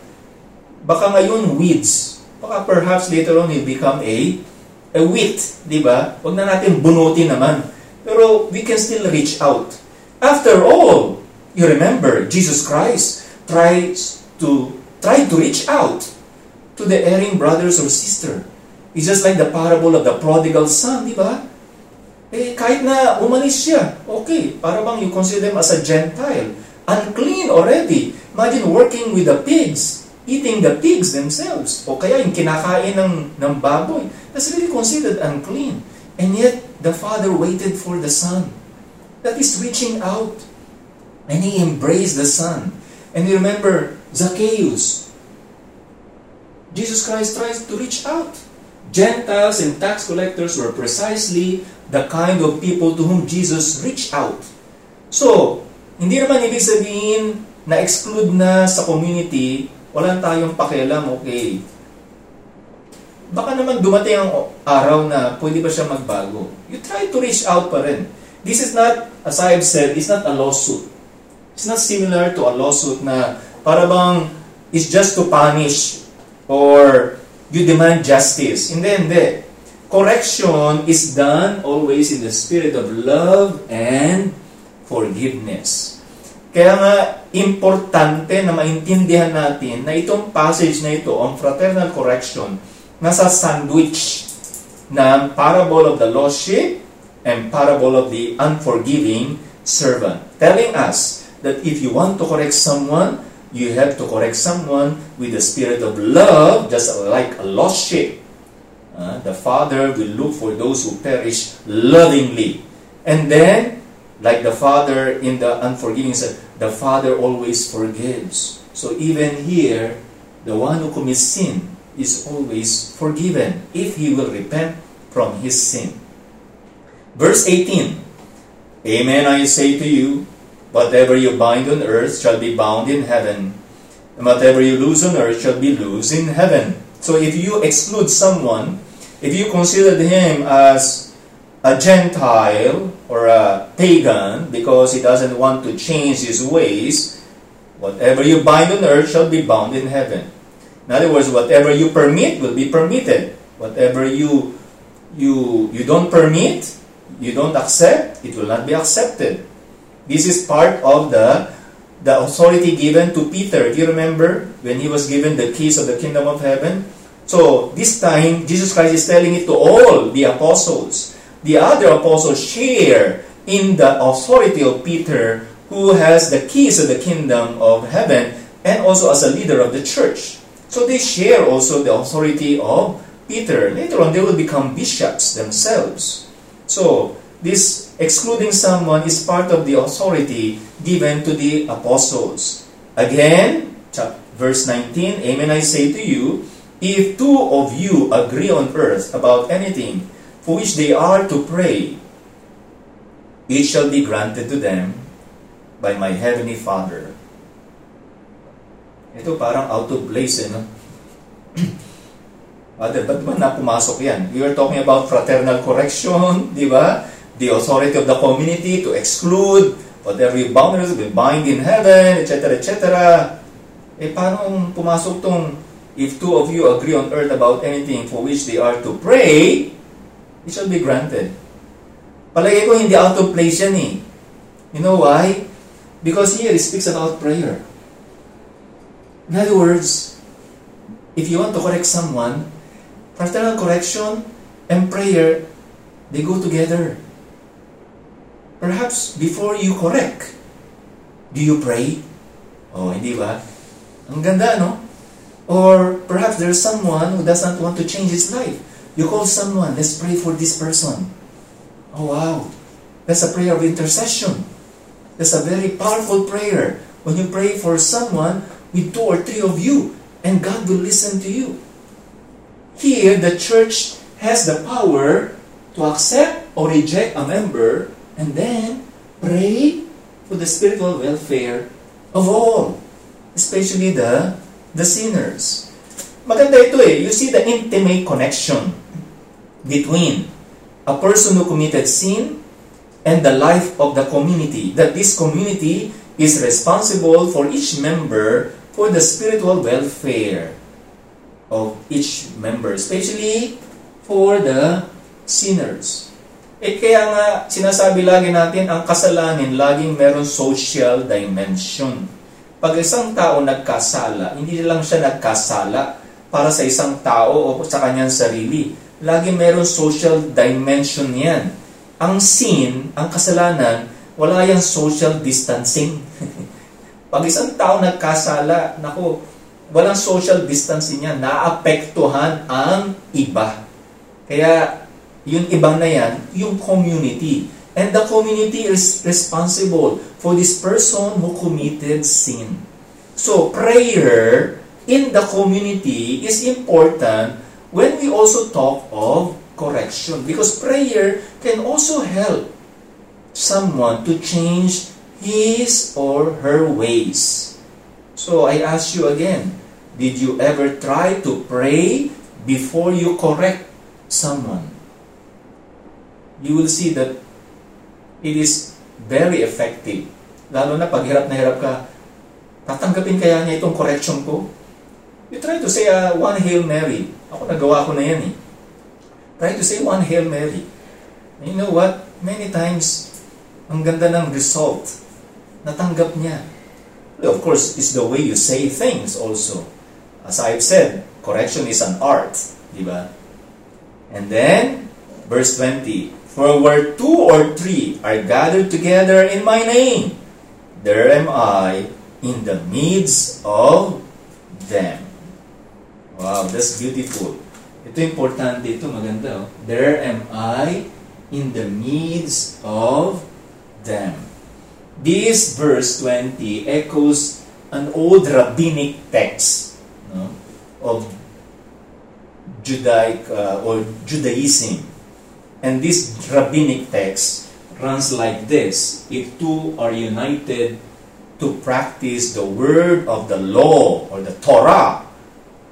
Baka ngayon, weeds baka perhaps later on he'll become a a wit, di ba? Huwag na natin bunutin naman. Pero we can still reach out. After all, you remember, Jesus Christ tries to try to reach out to the erring brothers or sister. It's just like the parable of the prodigal son, di ba? Eh, kahit na umalis siya, okay, para bang you consider him as a Gentile, unclean already. Imagine working with the pigs eating the pigs themselves. O kaya yung kinakain ng, ng baboy. That's really considered unclean. And yet, the father waited for the son. That is reaching out. And he embraced the son. And you remember, Zacchaeus. Jesus Christ tries to reach out. Gentiles and tax collectors were precisely the kind of people to whom Jesus reached out. So, hindi naman ibig sabihin na exclude na sa community wala tayong pakialam, okay. Baka naman dumating ang araw na pwede ba siya magbago. You try to reach out pa rin. This is not, as I have said, it's not a lawsuit. It's not similar to a lawsuit na para bang it's just to punish or you demand justice. Hindi, hindi. Correction is done always in the spirit of love and forgiveness. Kaya nga, importante na maintindihan natin na itong passage na ito on fraternal correction nasa sandwich ng parable of the lost sheep and parable of the unforgiving servant. Telling us that if you want to correct someone, you have to correct someone with the spirit of love, just like a lost sheep. Uh, the Father will look for those who perish lovingly. And then, Like the father in the unforgiving said, the father always forgives. So even here, the one who commits sin is always forgiven if he will repent from his sin. Verse 18 Amen, I say to you, whatever you bind on earth shall be bound in heaven, and whatever you loose on earth shall be loosed in heaven. So if you exclude someone, if you consider him as a Gentile or a pagan because he doesn't want to change his ways, whatever you bind on earth shall be bound in heaven. In other words, whatever you permit will be permitted. Whatever you you you don't permit, you don't accept, it will not be accepted. This is part of the the authority given to Peter. Do you remember when he was given the keys of the kingdom of heaven? So this time, Jesus Christ is telling it to all the apostles. The other apostles share in the authority of Peter, who has the keys of the kingdom of heaven, and also as a leader of the church. So they share also the authority of Peter. Later on, they will become bishops themselves. So, this excluding someone is part of the authority given to the apostles. Again, verse 19, Amen I say to you, if two of you agree on earth about anything for which they are to pray, it shall be granted to them by my heavenly Father. Ito parang out of place, eh, no? Father, ba't ba na pumasok yan? We were talking about fraternal correction, di ba? The authority of the community to exclude whatever you boundaries will bind in heaven, etc., etc. Eh, paano pumasok tong if two of you agree on earth about anything for which they are to pray, it shall be granted. Palagay ko hindi out of place yan eh. You know why? Because here it speaks about prayer. In other words, if you want to correct someone, Fraternal correction and prayer, they go together. Perhaps before you correct, do you pray? Oh, hindi ba? Ang ganda, no? Or perhaps there's someone who does not want to change his life. You call someone, let's pray for this person. Oh, wow. That's a prayer of intercession. That's a very powerful prayer. When you pray for someone with two or three of you, and God will listen to you. Here, the church has the power to accept or reject a member and then pray for the spiritual welfare of all, especially the, the sinners. Maganda ito eh. You see the intimate connection between a person who committed sin and the life of the community. That this community is responsible for each member for the spiritual welfare of each member, especially for the sinners. Eh kaya nga, sinasabi lagi natin, ang kasalanan laging meron social dimension. Pag isang tao nagkasala, hindi lang siya nagkasala para sa isang tao o sa kanyang sarili. Lagi meron social dimension yan. Ang sin, ang kasalanan, wala yung social distancing. Pag isang tao nagkasala, nako, walang social distancing niya, naapektuhan ang iba. Kaya, yung ibang na yan, yung community. And the community is responsible for this person who committed sin. So, prayer in the community is important when we also talk of correction. Because prayer can also help someone to change his or her ways. So, I ask you again, Did you ever try to pray before you correct someone? You will see that it is very effective. Lalo na pag hirap na hirap ka, tatanggapin kaya niya itong correction ko? You try to say uh, one Hail Mary. Ako nagawa ko na yan eh. Try to say one Hail Mary. And you know what? Many times, ang ganda ng result. Natanggap niya. Of course, it's the way you say things also. As I've said, correction is an art, di ba? And then, verse 20, For where two or three are gathered together in my name, there am I in the midst of them. Wow, that's beautiful. Ito importante ito, maganda. Oh. There am I in the midst of them. This verse 20 echoes an old rabbinic text no? of Judaic uh, or Judaism. And this rabbinic text runs like this If two are united to practice the word of the law or the Torah,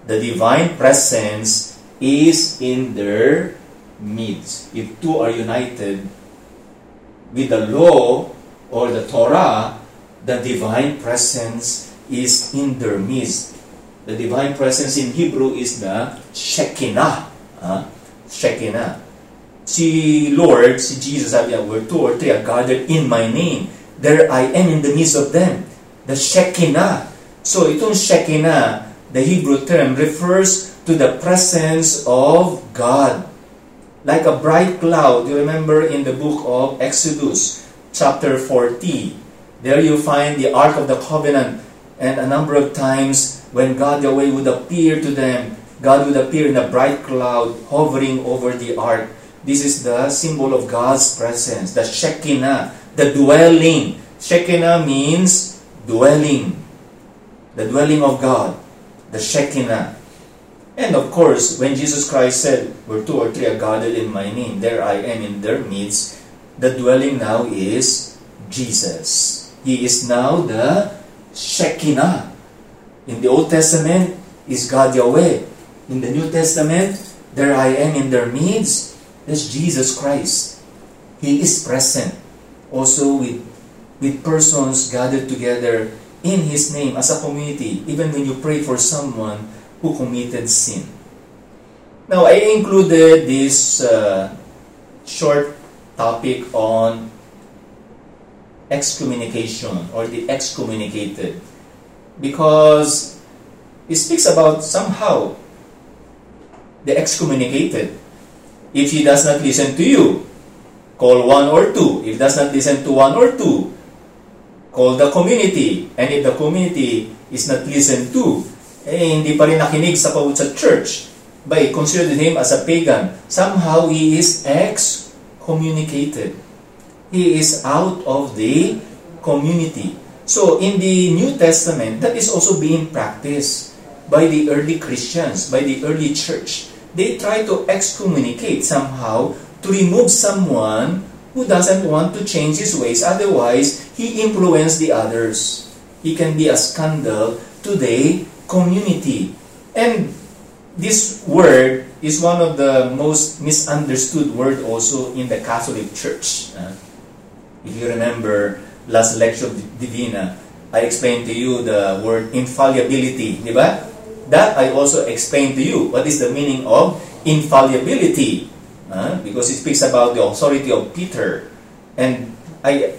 the divine presence is in their midst. If two are united with the law or the Torah, the divine presence is in their midst. The divine presence in Hebrew is the Shekinah. Uh, Shekinah. Si Lord, si Jesus sabi niya, where two or three are gathered in my name, there I am in the midst of them. The Shekinah. So itong Shekinah, the Hebrew term, refers to the presence of God. Like a bright cloud, you remember in the book of Exodus, chapter 40, there you find the Ark of the Covenant, and a number of times when God Yahweh would appear to them, God would appear in a bright cloud hovering over the ark. This is the symbol of God's presence, the Shekinah, the dwelling. Shekinah means dwelling, the dwelling of God, the Shekinah. And of course, when Jesus Christ said, Where two or three are gathered in my name, there I am in their midst, the dwelling now is Jesus. He is now the Shekinah. In the Old Testament is God Yahweh. In the New Testament, there I am in their midst. That's Jesus Christ. He is present also with, with persons gathered together in His name as a community, even when you pray for someone who committed sin. Now, I included this uh, short topic on excommunication or the excommunicated because it speaks about somehow the excommunicated. If he does not listen to you, call one or two. If does not listen to one or two, call the community. And if the community is not listened to, eh, hindi pa rin nakinig sa pawut sa church, by considered him as a pagan, somehow he is excommunicated. He is out of the community. So in the New Testament, that is also being practiced by the early Christians, by the early church. They try to excommunicate somehow to remove someone who doesn't want to change his ways. Otherwise, he influenced the others. He can be a scandal to the community. And this word is one of the most misunderstood word also in the Catholic Church. Uh, if you remember, last lecture of Divina, I explained to you the word infallibility, di? That I also explained to you. What is the meaning of infallibility? Uh, because it speaks about the authority of Peter. And I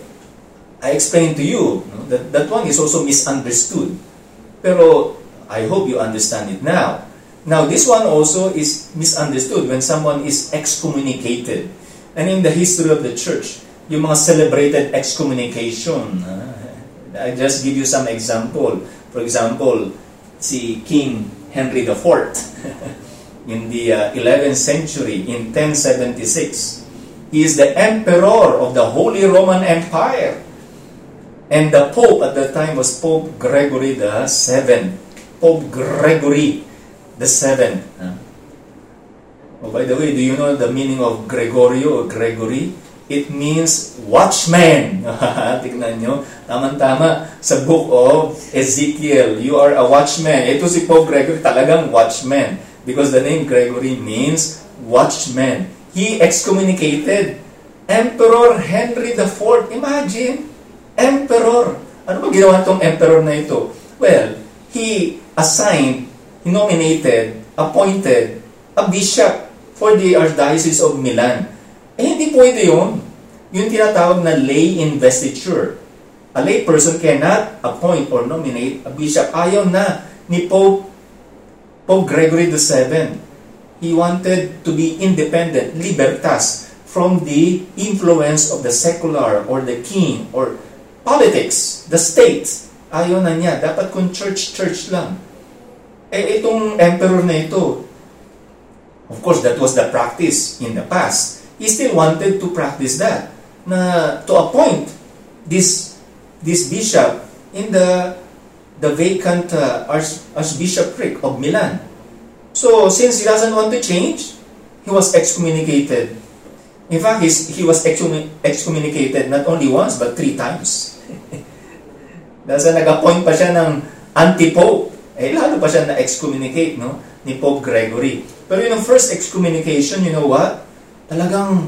I explained to you that that one is also misunderstood. Pero I hope you understand it now. Now, this one also is misunderstood when someone is excommunicated. And in the history of the church, yung mga celebrated excommunication. Uh, I just give you some example. For example, si King Henry IV in the uh, 11th century in 1076. He is the emperor of the Holy Roman Empire. And the Pope at that time was Pope Gregory the Seventh. Pope Gregory the Seventh. Uh, oh, by the way, do you know the meaning of Gregorio or Gregory? It means watchman. Tignan nyo. Tama-tama. Sa book of Ezekiel, you are a watchman. Ito si Pope Gregory talagang watchman. Because the name Gregory means watchman. He excommunicated Emperor Henry IV. Imagine, Emperor. Ano ba ginawa itong Emperor na ito? Well, he assigned, nominated, appointed a bishop for the Archdiocese of Milan. Eh, hindi pwede yun. Yung tinatawag na lay investiture. A lay person cannot appoint or nominate a bishop. Ayaw na ni Pope, Pope Gregory VII. He wanted to be independent, libertas, from the influence of the secular or the king or politics, the state. Ayaw na niya. Dapat kung church-church lang. Eh, itong emperor na ito, of course, that was the practice in the past he still wanted to practice that na to appoint this this bishop in the the vacant uh, arch, archbishopric of Milan So, since he doesn't want to change, he was excommunicated. In fact, he's, he was excommunicated not only once, but three times. Dahil nag-appoint pa siya ng anti-pope, eh lalo pa siya na-excommunicate no, ni Pope Gregory. Pero yung first excommunication, you know what? Talagang,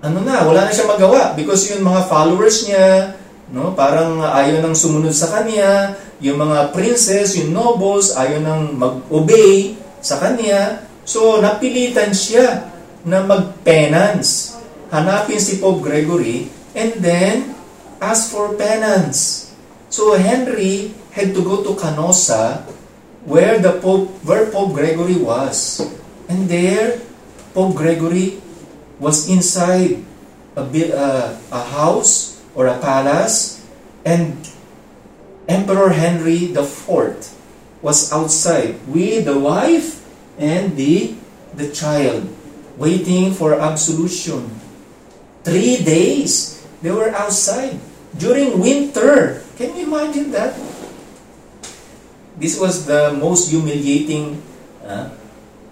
ano na, wala na siya magawa because yung mga followers niya, no, parang ayaw nang sumunod sa kanya, yung mga princes, yung nobles, ayaw nang mag-obey sa kanya. So, napilitan siya na mag-penance. Hanapin si Pope Gregory and then ask for penance. So Henry had to go to Canossa where the Pope where Pope Gregory was. And there Pope Gregory was inside a uh, a house or a palace and Emperor Henry IV was outside with the wife and the the child waiting for absolution. Three days they were outside during winter. Can you imagine that? This was the most humiliating uh,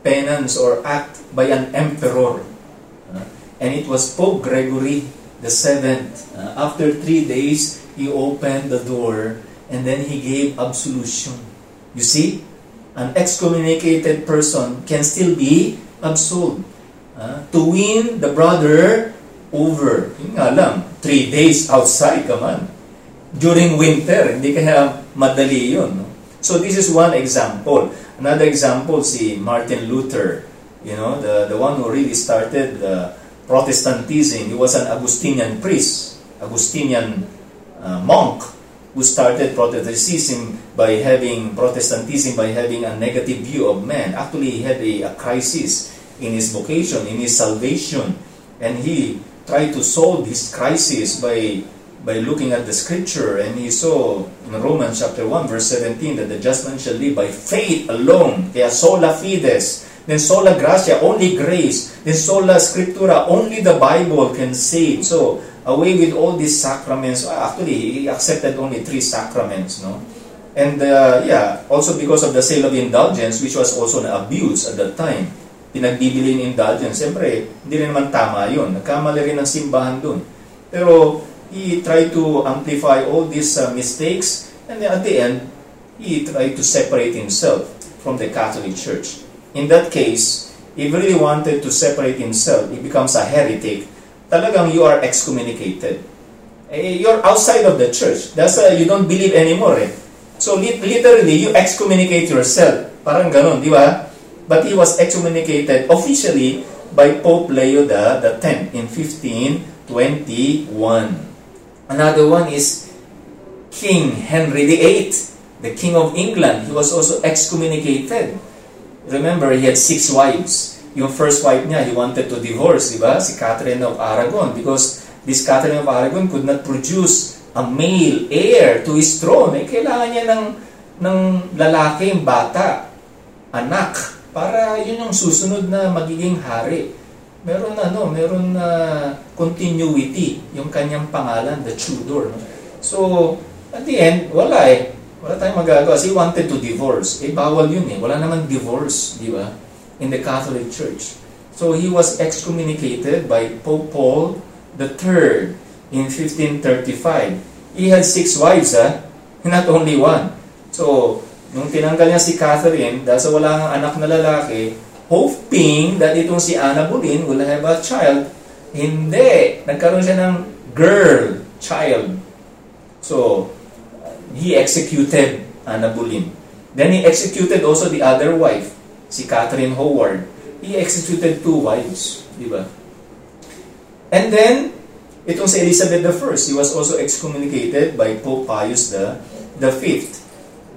penance or act by an emperor. And it was Pope Gregory the seventh. Uh, after three days, he opened the door and then he gave absolution. You see, an excommunicated person can still be absolved. Uh, to win the brother over. Yun nga lang, three days outside ka man. During winter, hindi kaya madali yun. No? So this is one example. Another example, si Martin Luther, you know, the, the one who really started the Protestantism. He was an Augustinian priest, Augustinian uh, monk, who started Protestantism by having Protestantism by having a negative view of man. Actually, he had a, a crisis in his vocation, in his salvation, and he tried to solve this crisis by by looking at the scripture and he saw in Romans chapter 1 verse 17 that the just man shall live by faith alone kaya sola fides then sola gratia only grace then sola scriptura only the Bible can save so away with all these sacraments actually he accepted only three sacraments no and uh, yeah also because of the sale of indulgence which was also an abuse at that time pinagbibili ng indulgence, siyempre, hindi rin naman tama yun. Nagkamali rin ng simbahan dun. Pero, he tried to amplify all these uh, mistakes, and at the end, he tried to separate himself from the Catholic Church. In that case, if really wanted to separate himself, he becomes a heretic, talagang you are excommunicated. Eh, you're outside of the church. That's uh, you don't believe anymore. Eh. So literally, you excommunicate yourself. Parang ganun, di ba? but he was excommunicated officially by Pope Leo the, X in 1521. Another one is King Henry VIII, the King of England. He was also excommunicated. Remember, he had six wives. Yung first wife niya, he wanted to divorce, di ba? Si Catherine of Aragon. Because this Catherine of Aragon could not produce a male heir to his throne. Eh, kailangan niya ng, ng lalaki, bata, anak para yun yung susunod na magiging hari. Meron na no, meron na continuity yung kanyang pangalan, the Tudor. No? So, at the end, wala eh. Wala tayong magagawa. He wanted to divorce. Eh, bawal yun eh. Wala naman divorce, di ba? In the Catholic Church. So, he was excommunicated by Pope Paul III in 1535. He had six wives, ah. Not only one. So, Nung tinanggal niya si Catherine, dahil sa wala kang anak na lalaki, hoping that itong si Anna Boleyn will have a child, hindi. Nagkaroon siya ng girl child. So, he executed Anna Boleyn. Then he executed also the other wife, si Catherine Howard. He executed two wives. Di ba? And then, itong si Elizabeth I, he was also excommunicated by Pope Pius the, the Fifth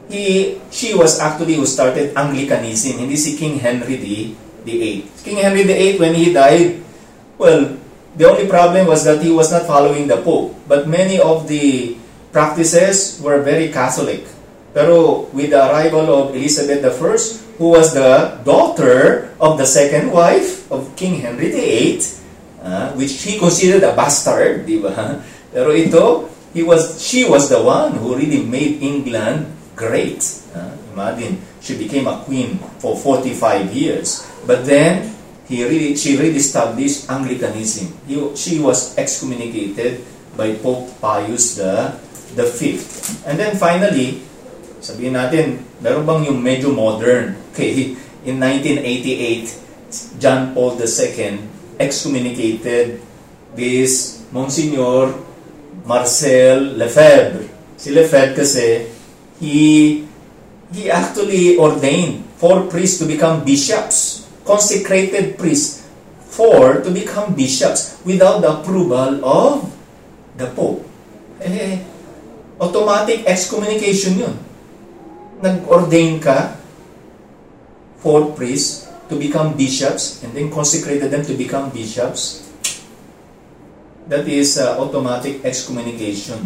he, she was actually who started Anglicanism, hindi si King Henry the, the VIII. King Henry the VIII, when he died, well, the only problem was that he was not following the Pope. But many of the practices were very Catholic. Pero with the arrival of Elizabeth I, who was the daughter of the second wife of King Henry VIII, uh, which he considered a bastard, di ba? Pero ito, he was, she was the one who really made England great. Uh, imagine, she became a queen for 45 years. But then, he really, she really established Anglicanism. He, she was excommunicated by Pope Pius the, the Fifth. And then finally, sabihin natin, meron bang yung medyo modern? Okay, in 1988, John Paul II excommunicated this Monsignor Marcel Lefebvre. Si Lefebvre kasi, he, he actually ordained four priests to become bishops, consecrated priests, four to become bishops without the approval of the Pope. Eh, automatic excommunication yun. Nag-ordain ka, four priests, to become bishops, and then consecrated them to become bishops, that is uh, automatic excommunication.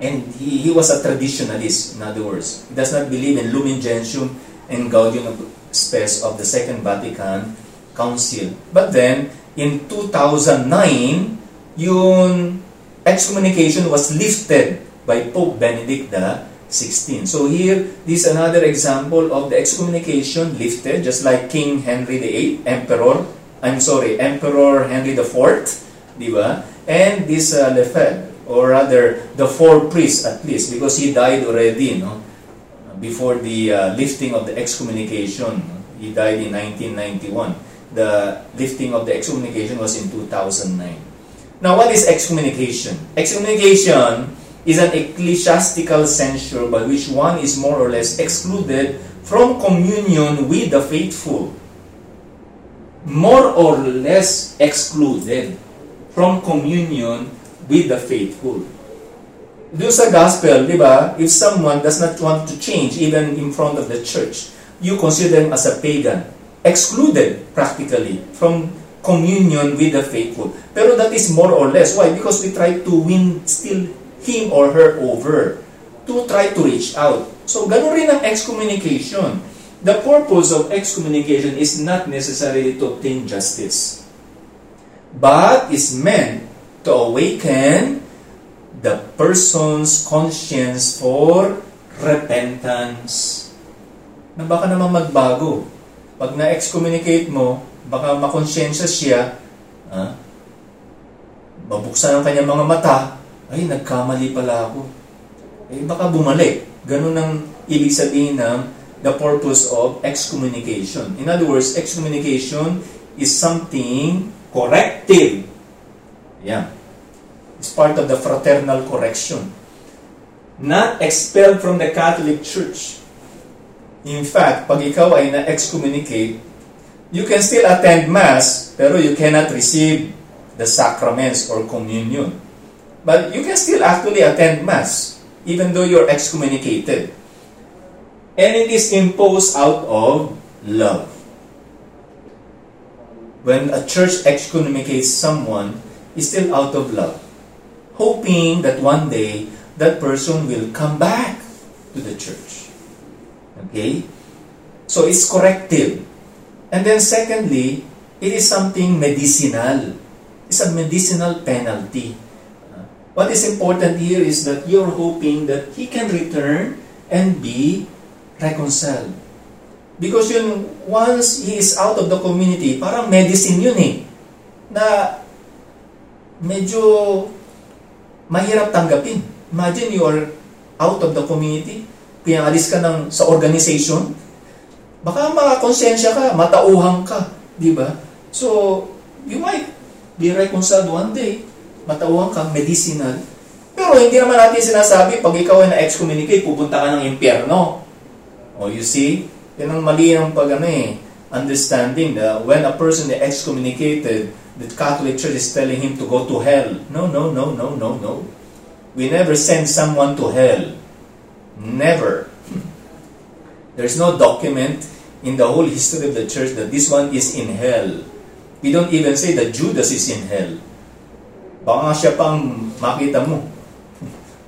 And he, he was a traditionalist, in other words. He does not believe in Lumen Gentium and Gaudium Spes of the Second Vatican Council. But then, in 2009, yung excommunication was lifted by Pope Benedict XVI. So here, this is another example of the excommunication lifted, just like King Henry VIII, Emperor, I'm sorry, Emperor Henry IV, Di ba? And this uh, Lefebvre, or rather, the four priests at least, because he died already, no? Before the uh, lifting of the excommunication. He died in 1991. The lifting of the excommunication was in 2009. Now, what is excommunication? Excommunication is an ecclesiastical censure by which one is more or less excluded from communion with the faithful. More or less excluded from communion with the faithful. Do sa gospel, di ba, if someone does not want to change even in front of the church, you consider them as a pagan, excluded practically from communion with the faithful. Pero that is more or less. Why? Because we try to win still him or her over to try to reach out. So, ganun rin ang excommunication. The purpose of excommunication is not necessarily to obtain justice but is meant to awaken the person's conscience for repentance. Na baka naman magbago. Pag na-excommunicate mo, baka makonsensya siya, ha? babuksan ang kanyang mga mata, ay, nagkamali pala ako. Eh, baka bumalik. Ganun ang ibig sabihin ng the purpose of excommunication. In other words, excommunication is something corrective. Yeah. It's part of the fraternal correction. Not expelled from the Catholic Church. In fact, pag ikaw ay na-excommunicate, you can still attend Mass, pero you cannot receive the sacraments or communion. But you can still actually attend Mass, even though you're excommunicated. And it is imposed out of love when a church excommunicates someone is still out of love, hoping that one day that person will come back to the church. Okay? So it's corrective. And then secondly, it is something medicinal. It's a medicinal penalty. What is important here is that you're hoping that he can return and be reconciled. Because yun, once he is out of the community, parang medicine yun eh. Na medyo mahirap tanggapin. Imagine you are out of the community, pinalis ka ng, sa organization, baka makakonsensya ka, matauhang ka, di ba? So, you might be reconciled one day, matauhang ka, medicinal. Pero hindi naman natin sinasabi, pag ikaw ay na-excommunicate, pupunta ka ng impyerno. Oh, you see? Yan ang mali ng pag ano eh, understanding that when a person is excommunicated, the Catholic Church is telling him to go to hell. No, no, no, no, no, no. We never send someone to hell. Never. There's no document in the whole history of the church that this one is in hell. We don't even say that Judas is in hell. Baka siya pang makita mo.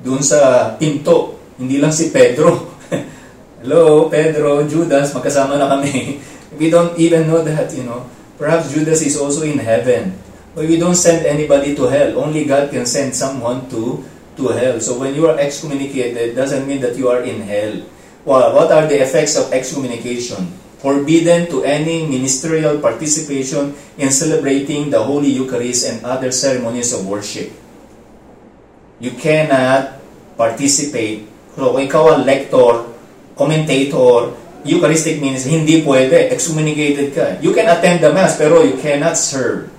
Doon sa pinto, hindi lang si Pedro. Hello, Pedro, Judas, magkasama na kami. we don't even know that, you know. Perhaps Judas is also in heaven. But we don't send anybody to hell. Only God can send someone to to hell. So when you are excommunicated, doesn't mean that you are in hell. Well, what are the effects of excommunication? Forbidden to any ministerial participation in celebrating the Holy Eucharist and other ceremonies of worship. You cannot participate. So kung ikaw ang lector, commentator, Eucharistic means hindi pwede, excommunicated ka. You can attend the Mass, pero you cannot serve.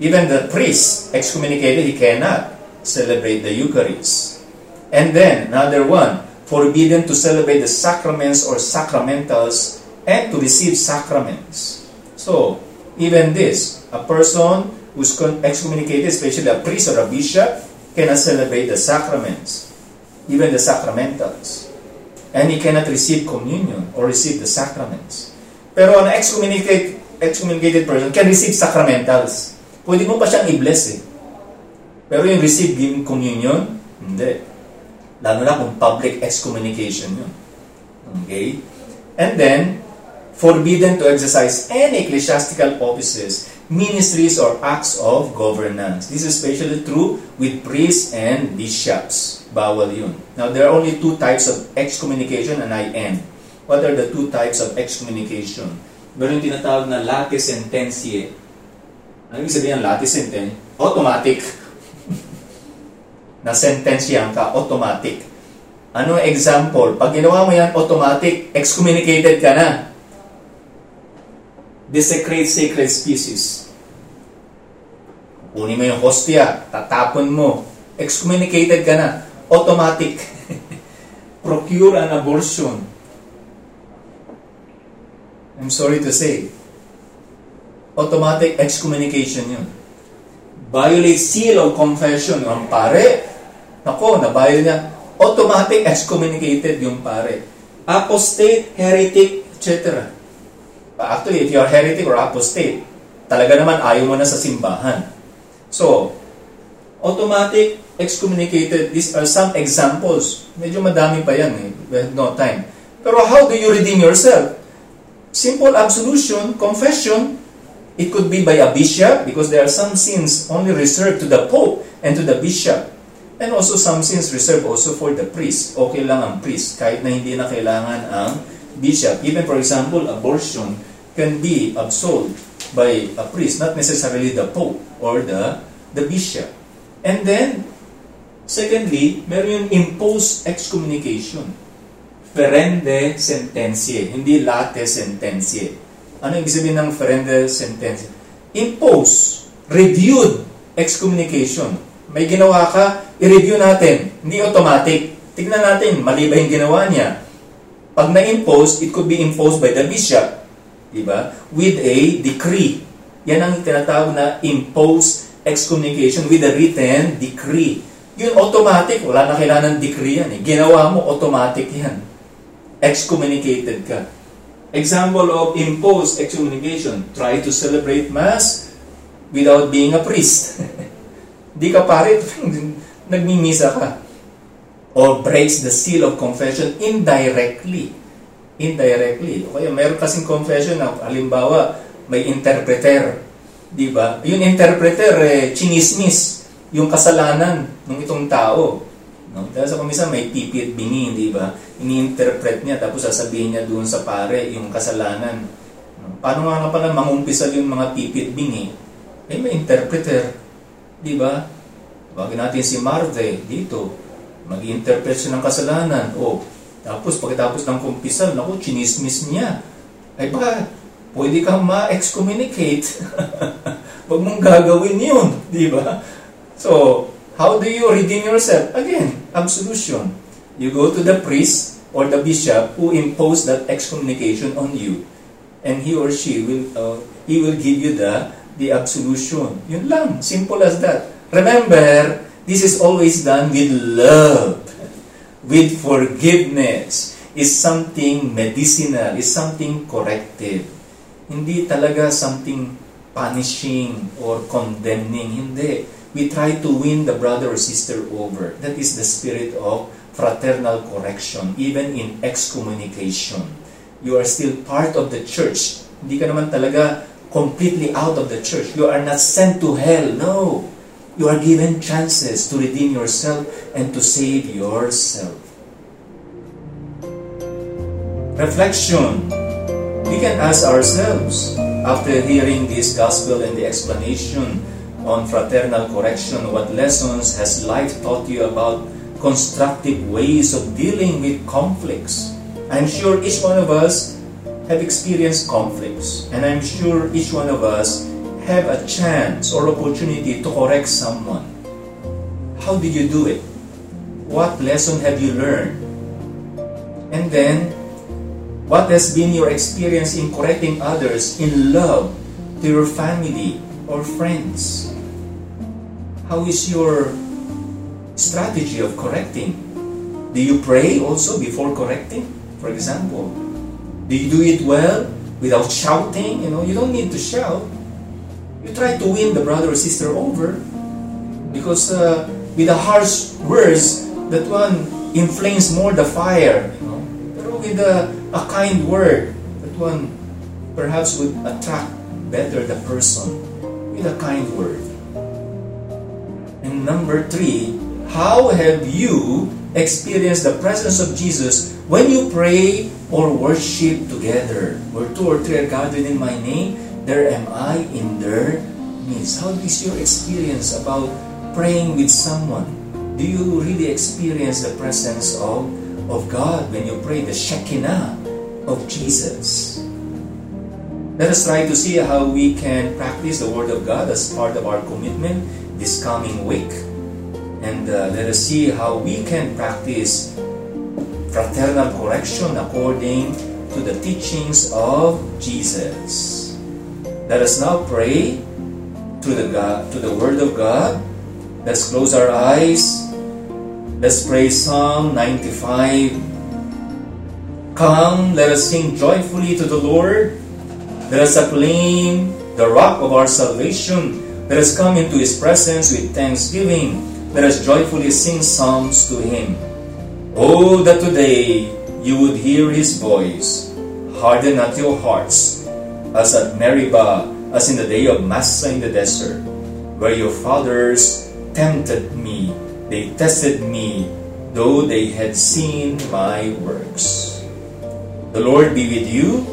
Even the priest, excommunicated, he cannot celebrate the Eucharist. And then, another one, forbidden to celebrate the sacraments or sacramentals and to receive sacraments. So, even this, a person who's excommunicated, especially a priest or a bishop, cannot celebrate the sacraments, even the sacramentals. And he cannot receive communion or receive the sacraments. Pero an excommunicated, excommunicated person can receive sacramentals. Pwede mo pa siyang i-bless eh. Pero yung receive giving communion, hindi. Lalo na kung public excommunication yun. Okay? And then, forbidden to exercise any ecclesiastical offices, ministries, or acts of governance. This is especially true with priests and bishops. Bawal yun. Now, there are only two types of excommunication and I end. What are the two types of excommunication? Meron tinatawag na late sententie. Ano ibig sabihin ng late sententie? Automatic. na sentensya ka, automatic. Ano example? Pag ginawa mo yan, automatic, excommunicated ka na. Desecrate sacred species. Kunin mo yung hostia, tatapon mo, excommunicated ka na automatic. Procure an abortion. I'm sorry to say. Automatic excommunication yun. Violate seal of confession. Ang pare, nako, nabayo niya. Automatic excommunicated yung pare. Apostate, heretic, etc. Actually, if you are heretic or apostate, talaga naman ayaw mo na sa simbahan. So, automatic excommunicated. These are some examples. Medyo madami pa yan eh. We have no time. Pero how do you redeem yourself? Simple absolution, confession. It could be by a bishop because there are some sins only reserved to the Pope and to the bishop. And also some sins reserved also for the priest. Okay lang ang priest kahit na hindi na kailangan ang bishop. Even for example, abortion can be absolved by a priest, not necessarily the Pope or the, the bishop. And then, Secondly, meron yung imposed excommunication. Ferende sentencie, hindi late sentencie. Ano ibig sabihin ng ferende sentencie? Impose, reviewed excommunication. May ginawa ka, i-review natin. Hindi automatic. Tignan natin, mali ba yung ginawa niya? Pag na-impose, it could be imposed by the bishop. Diba? With a decree. Yan ang tinatawag na imposed excommunication with a written decree. Yun automatic, wala na kailangan ng decree yan eh. Ginawa mo, automatic yan. Excommunicated ka. Example of imposed excommunication. Try to celebrate Mass without being a priest. Di ka pare, nagmimisa ka. Or breaks the seal of confession indirectly. Indirectly. O kaya meron kasing confession na halimbawa may interpreter. Di ba? Yung interpreter, eh, chinismis yung kasalanan ng itong tao. No? Dahil sa kumisa may pipi at bingi, di ba? Ini-interpret niya tapos sasabihin niya doon sa pare yung kasalanan. No? Paano nga pala mangumpisal yung mga pipi at bingi? Eh may interpreter. Di ba? Bagay natin si Marte dito. Mag-interpret siya ng kasalanan. O, tapos pagkatapos ng kumpisal, naku, chinismis niya. Ay ba, pwede kang ma-excommunicate. Huwag mong gagawin yun. Di ba? So, how do you redeem yourself? Again, absolution. You go to the priest or the bishop who imposed that excommunication on you. And he or she will, uh, he will give you the, the absolution. Yun lang. Simple as that. Remember, this is always done with love, with forgiveness. Is something medicinal, is something corrective. Hindi talaga something punishing or condemning. Hindi we try to win the brother or sister over. That is the spirit of fraternal correction, even in excommunication. You are still part of the church. Hindi ka naman talaga completely out of the church. You are not sent to hell. No. You are given chances to redeem yourself and to save yourself. Reflection. We can ask ourselves, after hearing this gospel and the explanation on fraternal correction, what lessons has life taught you about constructive ways of dealing with conflicts? I'm sure each one of us have experienced conflicts, and I'm sure each one of us have a chance or opportunity to correct someone. How did you do it? What lesson have you learned? And then, what has been your experience in correcting others in love to your family or friends? How is your strategy of correcting? Do you pray also before correcting? For example, do you do it well without shouting? You know, you don't need to shout. You try to win the brother or sister over because uh, with the harsh words, that one inflames more the fire. You know, but with a, a kind word, that one perhaps would attract better the person with a kind word. And number three, how have you experienced the presence of Jesus when you pray or worship together? Where two or three are gathered in my name, there am I in their midst. How is your experience about praying with someone? Do you really experience the presence of, of God when you pray, the Shekinah of Jesus? Let us try to see how we can practice the Word of God as part of our commitment this coming week. And uh, let us see how we can practice fraternal correction according to the teachings of Jesus. Let us now pray to the God, to the Word of God. Let's close our eyes. Let's pray Psalm 95. Come, let us sing joyfully to the Lord. Let us acclaim the rock of our salvation. Let us come into His presence with thanksgiving. Let us joyfully sing psalms to Him. Oh, that today you would hear His voice. Harden not your hearts, as at Meribah, as in the day of Massa in the desert, where your fathers tempted me. They tested me, though they had seen my works. The Lord be with you,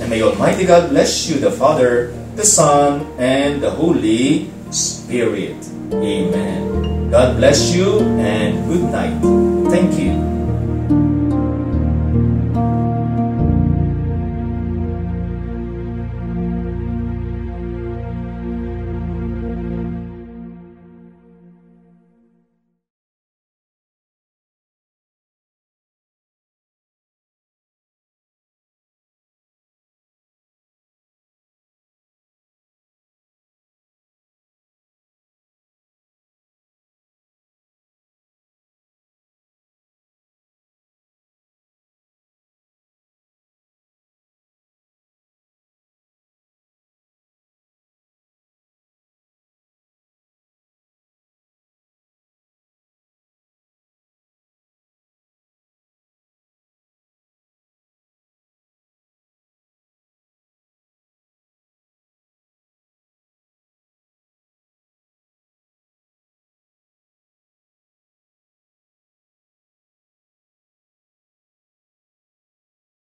and may Almighty God bless you, the Father, the Son, and the Holy Spirit. Amen. God bless you and good night. Thank you.